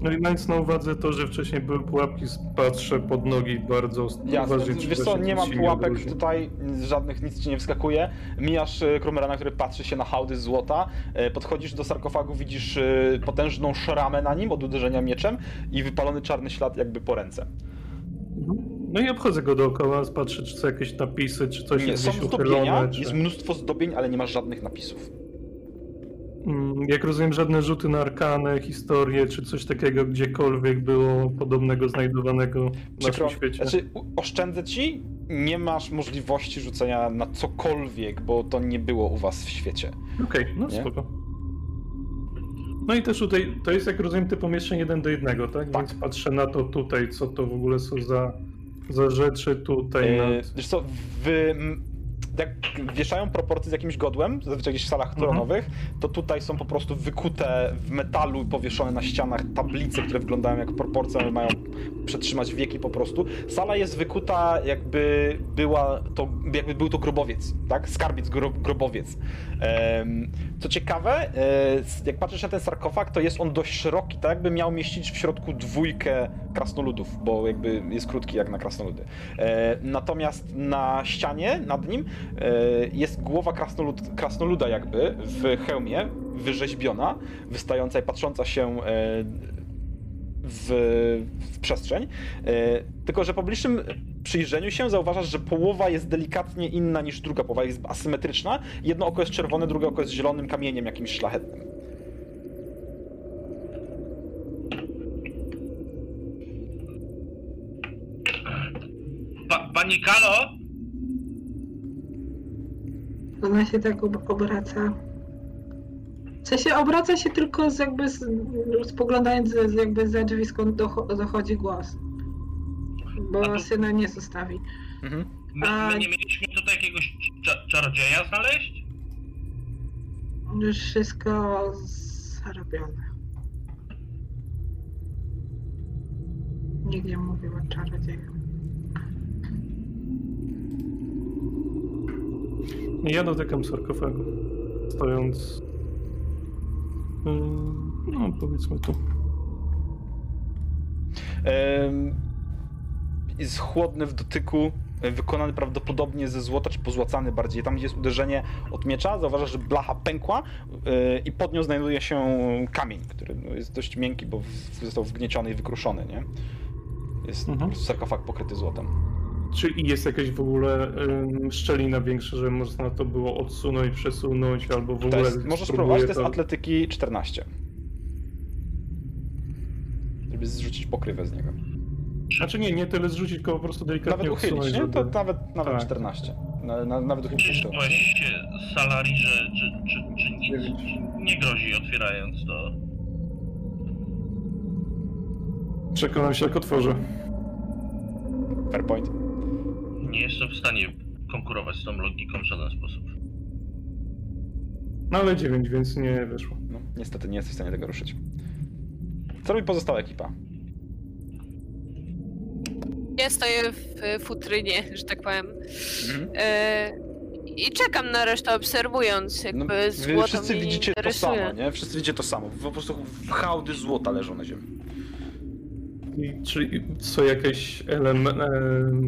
No i mając na uwadze to, że wcześniej były pułapki, patrzę pod nogi bardzo Jasne. uważnie, Wiesz co, nie ma nic pułapek tutaj, żadnych nic ci nie wskakuje. Mijasz y, Krumerana, który patrzy się na hałdy złota. y, Podchodzisz do sarkofagu, widzisz y, potężną szramę na nim od uderzenia mieczem i wypalony czarny ślad jakby po ręce. No i obchodzę go dookoła, patrzę, czy są jakieś napisy, czy coś Nie, jest są zdobienia, uchylone, czy... jest mnóstwo zdobień, ale nie masz żadnych napisów. Mm, Jak rozumiem, żadne rzuty na arkanę, historię, czy coś takiego gdziekolwiek było podobnego znajdowanego w Przykro, naszym świecie. znaczy, oszczędzę ci, nie masz możliwości rzucenia na cokolwiek, bo to nie było u was w świecie. Okej, no Nie? spoko. No i też tutaj, to jest jak rozumiem te pomieszczenie jeden do jednego, tak? Tak. Więc patrzę na to tutaj, co to w ogóle są za, za rzeczy tutaj. E, nad... Wiesz co, w, jak wieszają proporcje z jakimś godłem, zazwyczaj gdzieś w salach tronowych, to tutaj są po prostu wykute w metalu powieszone na ścianach tablice, które wyglądają jak proporcje, one mają przetrzymać wieki po prostu. Sala jest wykuta jakby była to, jakby był to grobowiec, tak? Skarbiec, gro, grobowiec. Em, co ciekawe, e, jak patrzysz na ten sarkofag, to jest on dość szeroki, tak jakby miał mieścić w środku dwójkę krasnoludów, bo jakby jest krótki jak na krasnoludy. E, natomiast na ścianie nad nim jest głowa krasnolud, krasnoluda jakby w hełmie, wyrzeźbiona, wystająca i patrząca się e, w, w przestrzeń. E, tylko, że po bliższym przyjrzeniu się zauważasz, że połowa jest delikatnie inna niż druga połowa, jest asymetryczna. Jedno oko jest czerwone, drugie oko jest zielonym kamieniem jakimś szlachetnym. Pa, pani Kalo? Ona się tak ob- obraca. W sensie obraca się tylko z jakby z, spoglądając z, z jakby za drzwi, skąd docho- dochodzi głos. Bo to- syna nie zostawi. Mhm. My, A- my nie mieliśmy tutaj jakiegoś cza- czarodzieja znaleźć? Już wszystko zarobione. Nikt nie mówił o czarodzieju. Ja dotykam sarkofagu, stojąc... mm, No, powiedzmy tu. Jest chłodny w dotyku, wykonany prawdopodobnie ze złota, czy pozłacany bardziej. Tam, gdzie jest uderzenie od miecza, zauważasz, że blacha pękła e, i pod nią znajduje się kamień, który no, jest dość miękki, bo został wgnieciony i wykruszony, nie? Jest Mhm. sarkofag pokryty złotem. Czy jest jakaś w ogóle ym, szczelina większa, że można to było odsunąć, przesunąć, albo w To ogóle... jest, możesz spróbować, to jest atletyki 14. Żeby zrzucić pokrywę z niego. Znaczy nie, nie tyle zrzucić, tylko po prostu delikatnie Nawet uchylić, odsunąć, nie? żeby... To nawet, nawet Tak. 14. Na, na, nawet uchylić to. Się salarii, że czy, czy, czy nic nie grozi otwierając to? Przekonam się, jak otworzę. Fair point. Nie jestem w stanie konkurować z tą logiką w żaden sposób. No ale 9, więc nie wyszło. No, niestety nie jesteś w stanie tego ruszyć. Co robi pozostała ekipa? Ja stoję w futrynie, że tak powiem. Mhm. E, I czekam na resztę, obserwując, jakby No, złoto wszyscy widzicie to samo, nie? Wszyscy widzicie to samo. Po prostu hałdy złota leżą na ziemi. I, czy są jakieś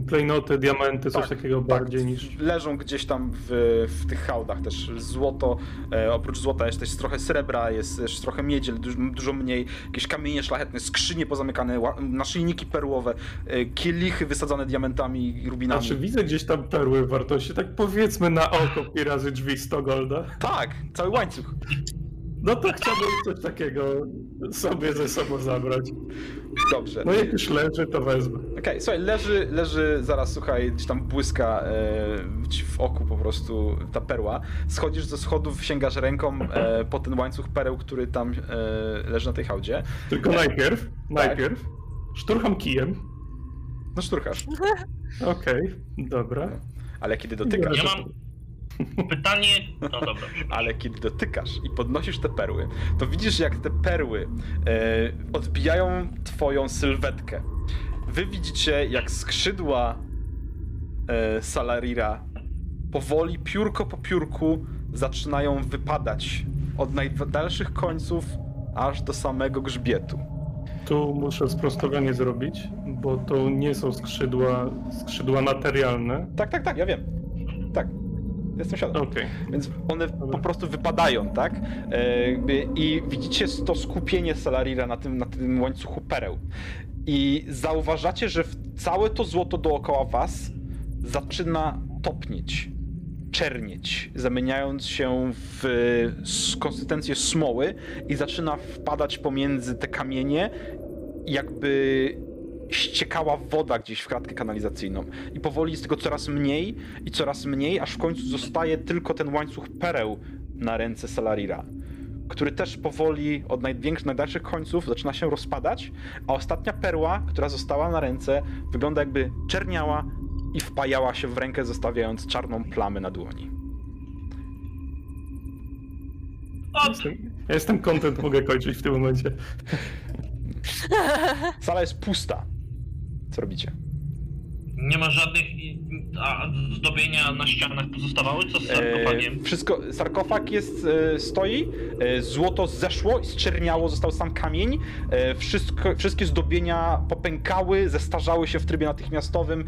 klejnoty, diamenty, coś Tak, takiego bardziej niż... Leżą gdzieś tam w, w tych hałdach też złoto. E, oprócz złota jest też trochę srebra, jest też trochę miedzi, dużo, dużo mniej. Jakieś kamienie szlachetne, skrzynie pozamykane, naszyjniki perłowe, e, kielichy wysadzone diamentami i rubinami. Znaczy widzę gdzieś tam perły wartości, tak powiedzmy na oko pi razy drzwi 100 golda. Tak, cały łańcuch. No to chciałbym coś takiego sobie ze sobą zabrać. Dobrze. No jak już leży, to wezmę. Okej, słuchaj, leży, leży, zaraz słuchaj, gdzieś tam błyska e, ci w oku po prostu ta perła. Schodzisz ze schodów, sięgasz ręką e, po ten łańcuch pereł, który tam e, leży na tej hałdzie. Tylko najpierw, Tak. najpierw szturcham kijem. No szturchasz, Okej, dobra. ale kiedy dotykasz, Ja mam pytanie. No dobra, ale kiedy dotykasz i podnosisz te perły, to widzisz jak te perły e, odbijają twoją sylwetkę. Wy widzicie jak skrzydła e, Salarira powoli, piórko po piórku zaczynają wypadać od najdalszych końców aż do samego grzbietu. Tu muszę sprostowanie zrobić, bo to nie są skrzydła, skrzydła materialne. Tak, tak, tak, ja wiem. Tak. Jestem świadom. Okej. Więc one po prostu wypadają, tak? E, I widzicie to skupienie Salarira na tym, na tym łańcuchu pereł. I zauważacie, że całe to złoto dookoła was zaczyna topnieć, czernieć, zamieniając się w konsystencję smoły i zaczyna wpadać pomiędzy te kamienie, jakby ściekała woda gdzieś w kratkę kanalizacyjną. I powoli jest tego coraz mniej i coraz mniej, aż w końcu zostaje tylko ten łańcuch pereł na ręce Salarira, który też powoli od największych, najdalszych końców zaczyna się rozpadać, a ostatnia perła, która została na ręce, wygląda jakby czerniała i wpajała się w rękę, zostawiając czarną plamę na dłoni. Od, Jestem, ja jestem content, mogę kończyć w tym momencie. Sala jest pusta. Co robicie? nie ma żadnych a, zdobienia na ścianach pozostawały? Co z sarkofagiem? E, wszystko, sarkofag jest, e, stoi, e, złoto zeszło, zczerniało, został sam kamień, e, wszystko, wszystkie zdobienia popękały, zestarzały się w trybie natychmiastowym.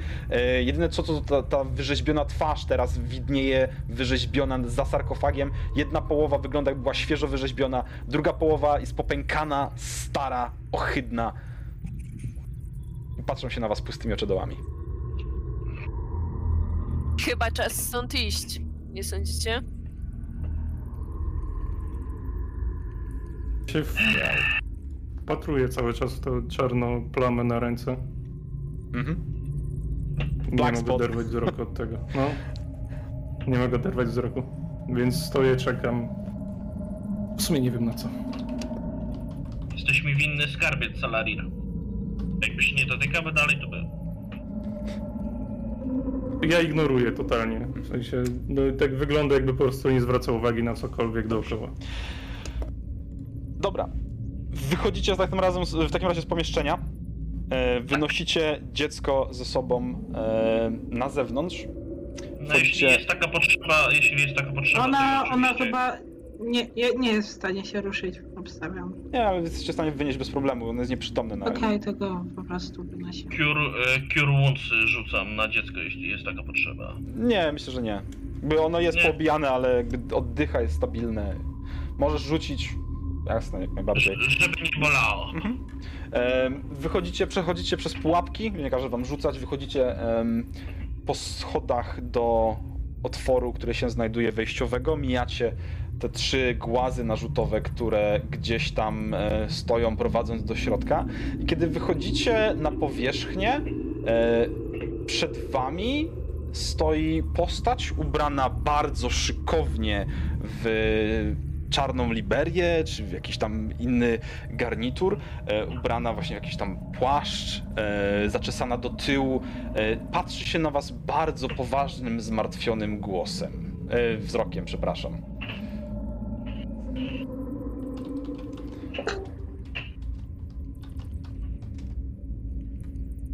Jedyne co to ta, ta wyrzeźbiona twarz teraz widnieje, wyrzeźbiona za sarkofagiem. Jedna połowa wygląda jakby była świeżo wyrzeźbiona, druga połowa jest popękana, stara, ohydna. I patrzą się na was pustymi oczodołami. Chyba czas stąd iść. Nie sądzicie? Się w... Wpatruję cały czas w tą czarną plamę na ręce. Mhm. Nie Black mogę spot. oderwać wzroku od tego. No. Nie mogę oderwać wzroku. Więc stoję, czekam. W sumie nie wiem na co. Jesteś mi winny skarbiec Salarir. Jakby się nie dotykamy dalej, to by. Ja ignoruję totalnie. W sensie, no, tak wygląda jakby po prostu nie zwracał uwagi na cokolwiek dookoła. Dobra. Wychodzicie w takim, razem, z- w takim razie z pomieszczenia. E, wynosicie dziecko ze sobą e, na zewnątrz. No Wchodzicie- jeśli jest taka potrzeba, jeśli jest taka potrzeba. Ona, ona oczywiście- chyba nie, nie, nie jest w stanie się ruszyć, obstawiam. Nie, ale jesteście w stanie wynieść bez problemu, on jest nieprzytomny na Okej, to go po prostu wynosi. Cure, e, cure Wounds rzucam na dziecko, jeśli jest taka potrzeba. Nie, myślę, że nie. Jakby ono jest Nie. poobijane, ale jakby oddycha, jest stabilne. Możesz rzucić. Jasne, jak najbardziej. Żeby nie bolało. Em, Wychodzicie, przechodzicie przez pułapki, nie każę wam rzucać, wychodzicie po schodach do otworu, który się znajduje wejściowego, mijacie te trzy głazy narzutowe, które gdzieś tam e, stoją, prowadząc do środka. I kiedy wychodzicie na powierzchnię, e, przed wami stoi postać ubrana bardzo szykownie w czarną liberię, czy w jakiś tam inny garnitur, e, ubrana właśnie w jakiś tam płaszcz, zaczesana do tyłu, patrzy się na was bardzo poważnym, zmartwionym głosem. Wzrokiem, przepraszam.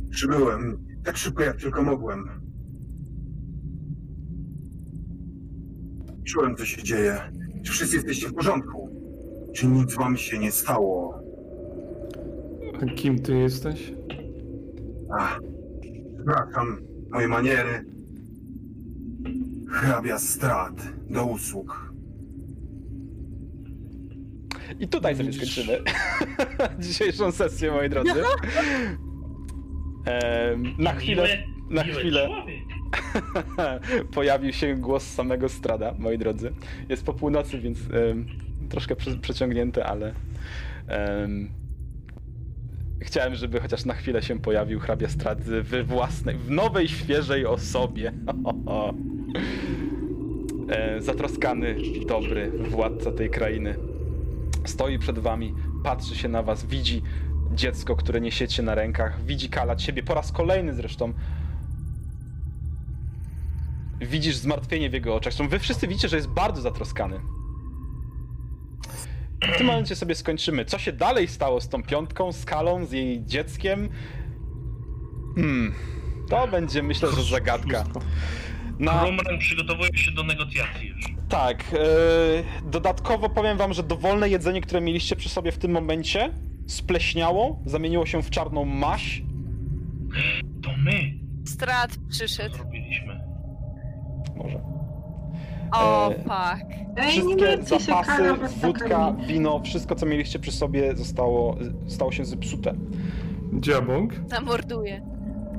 Przybyłem tak szybko, jak tylko mogłem. Czułem, co się dzieje. Czy wszyscy jesteście w porządku? Czy nic wam się nie stało? A kim ty jesteś? Ach, przepraszam, moje maniery. Hrabia strat do usług. I tutaj sobie skończymy dzisiejszą sesję, moi drodzy. Na chwilę, na chwilę pojawił się głos samego Strada, moi drodzy. Jest po północy, więc troszkę prze, przeciągnięty, ale em, chciałem, żeby chociaż na chwilę się pojawił hrabia Strad w własnej, w nowej, świeżej osobie. e, zatroskany, dobry władca tej krainy. Stoi przed wami, patrzy się na was, widzi dziecko, które niesiecie na rękach, widzi Kala ciebie, po raz kolejny zresztą. Widzisz zmartwienie w jego oczach. Zresztą wy wszyscy widzicie, że jest bardzo zatroskany. W tym momencie sobie skończymy. Co się dalej stało z tą piątką, z Kalą, z jej dzieckiem? Hmm. To będzie, myślę, że zagadka. Na... Krumren przygotowuje się do negocjacji już. Tak. e, dodatkowo powiem wam, że dowolne jedzenie, które mieliście przy sobie w tym momencie, spleśniało, zamieniło się w czarną maś. To my Strat przyszedł. zrobiliśmy. Może. O, E, fuck. Ej, nie Wszystkie martwcie się, zapasy, was wódka, nakarmi. wino, wszystko co mieliście przy sobie zostało, stało się zepsute. Dziabąk? Zamorduję.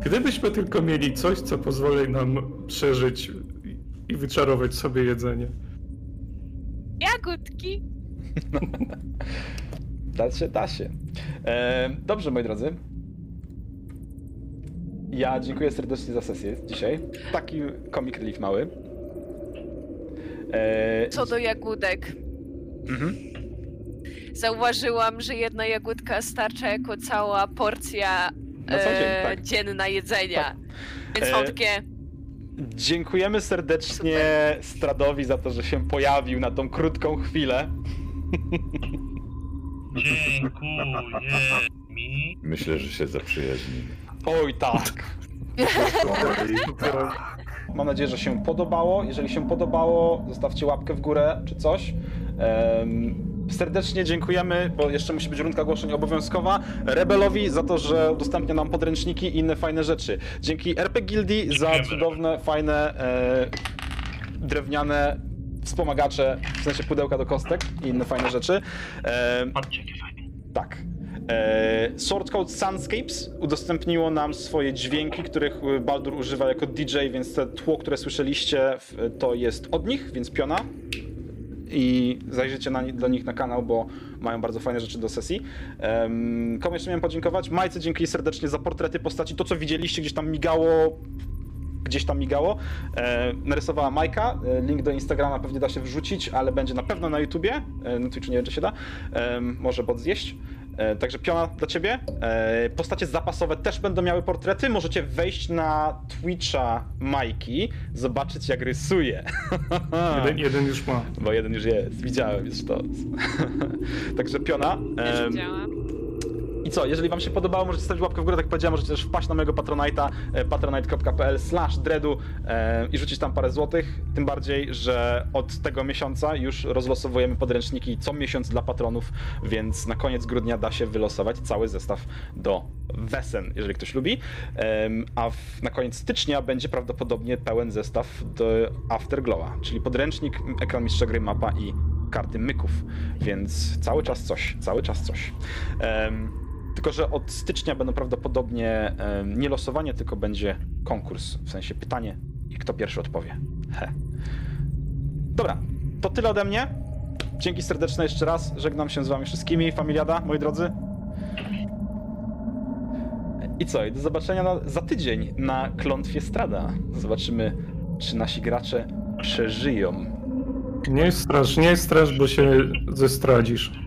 Gdybyśmy tylko mieli coś, co pozwoli nam przeżyć i- wyczarować sobie jedzenie. Jagódki. Da się, da się. E, dobrze, moi drodzy. Ja dziękuję serdecznie za sesję dzisiaj. Taki comic relief mały. E, Co do jagódek. mhm. Zauważyłam, że jedna jagódka starcza jako cała porcja Na co dzień, e, tak. dzienna jedzenia. Więc E, są takie... Dziękujemy serdecznie Stradowi za to, że się pojawił na tą krótką chwilę. Dziękuję mi. Myślę, że się zaprzyjaźnimy. Oj tak. Mam nadzieję, że się podobało. Jeżeli się podobało, zostawcie łapkę w górę czy coś. Em, serdecznie dziękujemy, bo jeszcze musi być rundka ogłoszeń obowiązkowa. Rebelowi za to, że udostępnia nam podręczniki i inne fajne rzeczy. Dzięki RP Guildii za cudowne, fajne, e, drewniane wspomagacze, w sensie pudełka do kostek i inne fajne rzeczy. Fajne. tak. E, Sword Code Sunscapes udostępniło nam swoje dźwięki, których e, Baldur używa jako DJ, więc te tło, które słyszeliście, to jest od nich, więc piona. I zajrzyjcie na, do nich na kanał, bo mają bardzo fajne rzeczy do sesji. Um, komu jeszcze miałem podziękować? Majce dziękuję serdecznie za portrety postaci. To, co widzieliście, gdzieś tam migało, gdzieś tam migało. E, narysowała Majka. E, link do Instagrama pewnie da się wrzucić, ale będzie na pewno na YouTubie. E, na Twitchu nie wiem, czy się da. E, może bot zjeść. E, także piona dla ciebie. E, postacie zapasowe też będą miały portrety. Możecie wejść na Twitcha Majki, zobaczyć jak rysuje. Jeden, jeden już ma. Bo jeden już jest, widziałem już to. Także piona. Też widziałam. I co, jeżeli wam się podobało, możecie stawić łapkę w górę, tak jak powiedziałem, możecie też wpaść na mojego Patronite'a, e, patronite.pl slash dreadu e, i rzucić tam parę złotych, tym bardziej, że od tego miesiąca już rozlosowujemy podręczniki co miesiąc dla patronów, więc na koniec grudnia da się wylosować cały zestaw do Wesen, jeżeli ktoś lubi, Em, a w, na koniec stycznia będzie prawdopodobnie pełen zestaw do Afterglowa, czyli podręcznik, ekran mistrza gry, mapa i karty myków, więc cały czas coś, cały czas coś. Em, tylko, że od stycznia będą prawdopodobnie nie losowanie, tylko będzie konkurs, w sensie pytanie i kto pierwszy odpowie. He. Dobra, to tyle ode mnie. Dzięki serdeczne jeszcze raz. Żegnam się z wami wszystkimi. Familiada, moi drodzy. I co? I do zobaczenia na, za tydzień na Klątwie Strada. Zobaczymy, czy nasi gracze przeżyją. Nie strasz, nie strasz, bo się zestradzisz.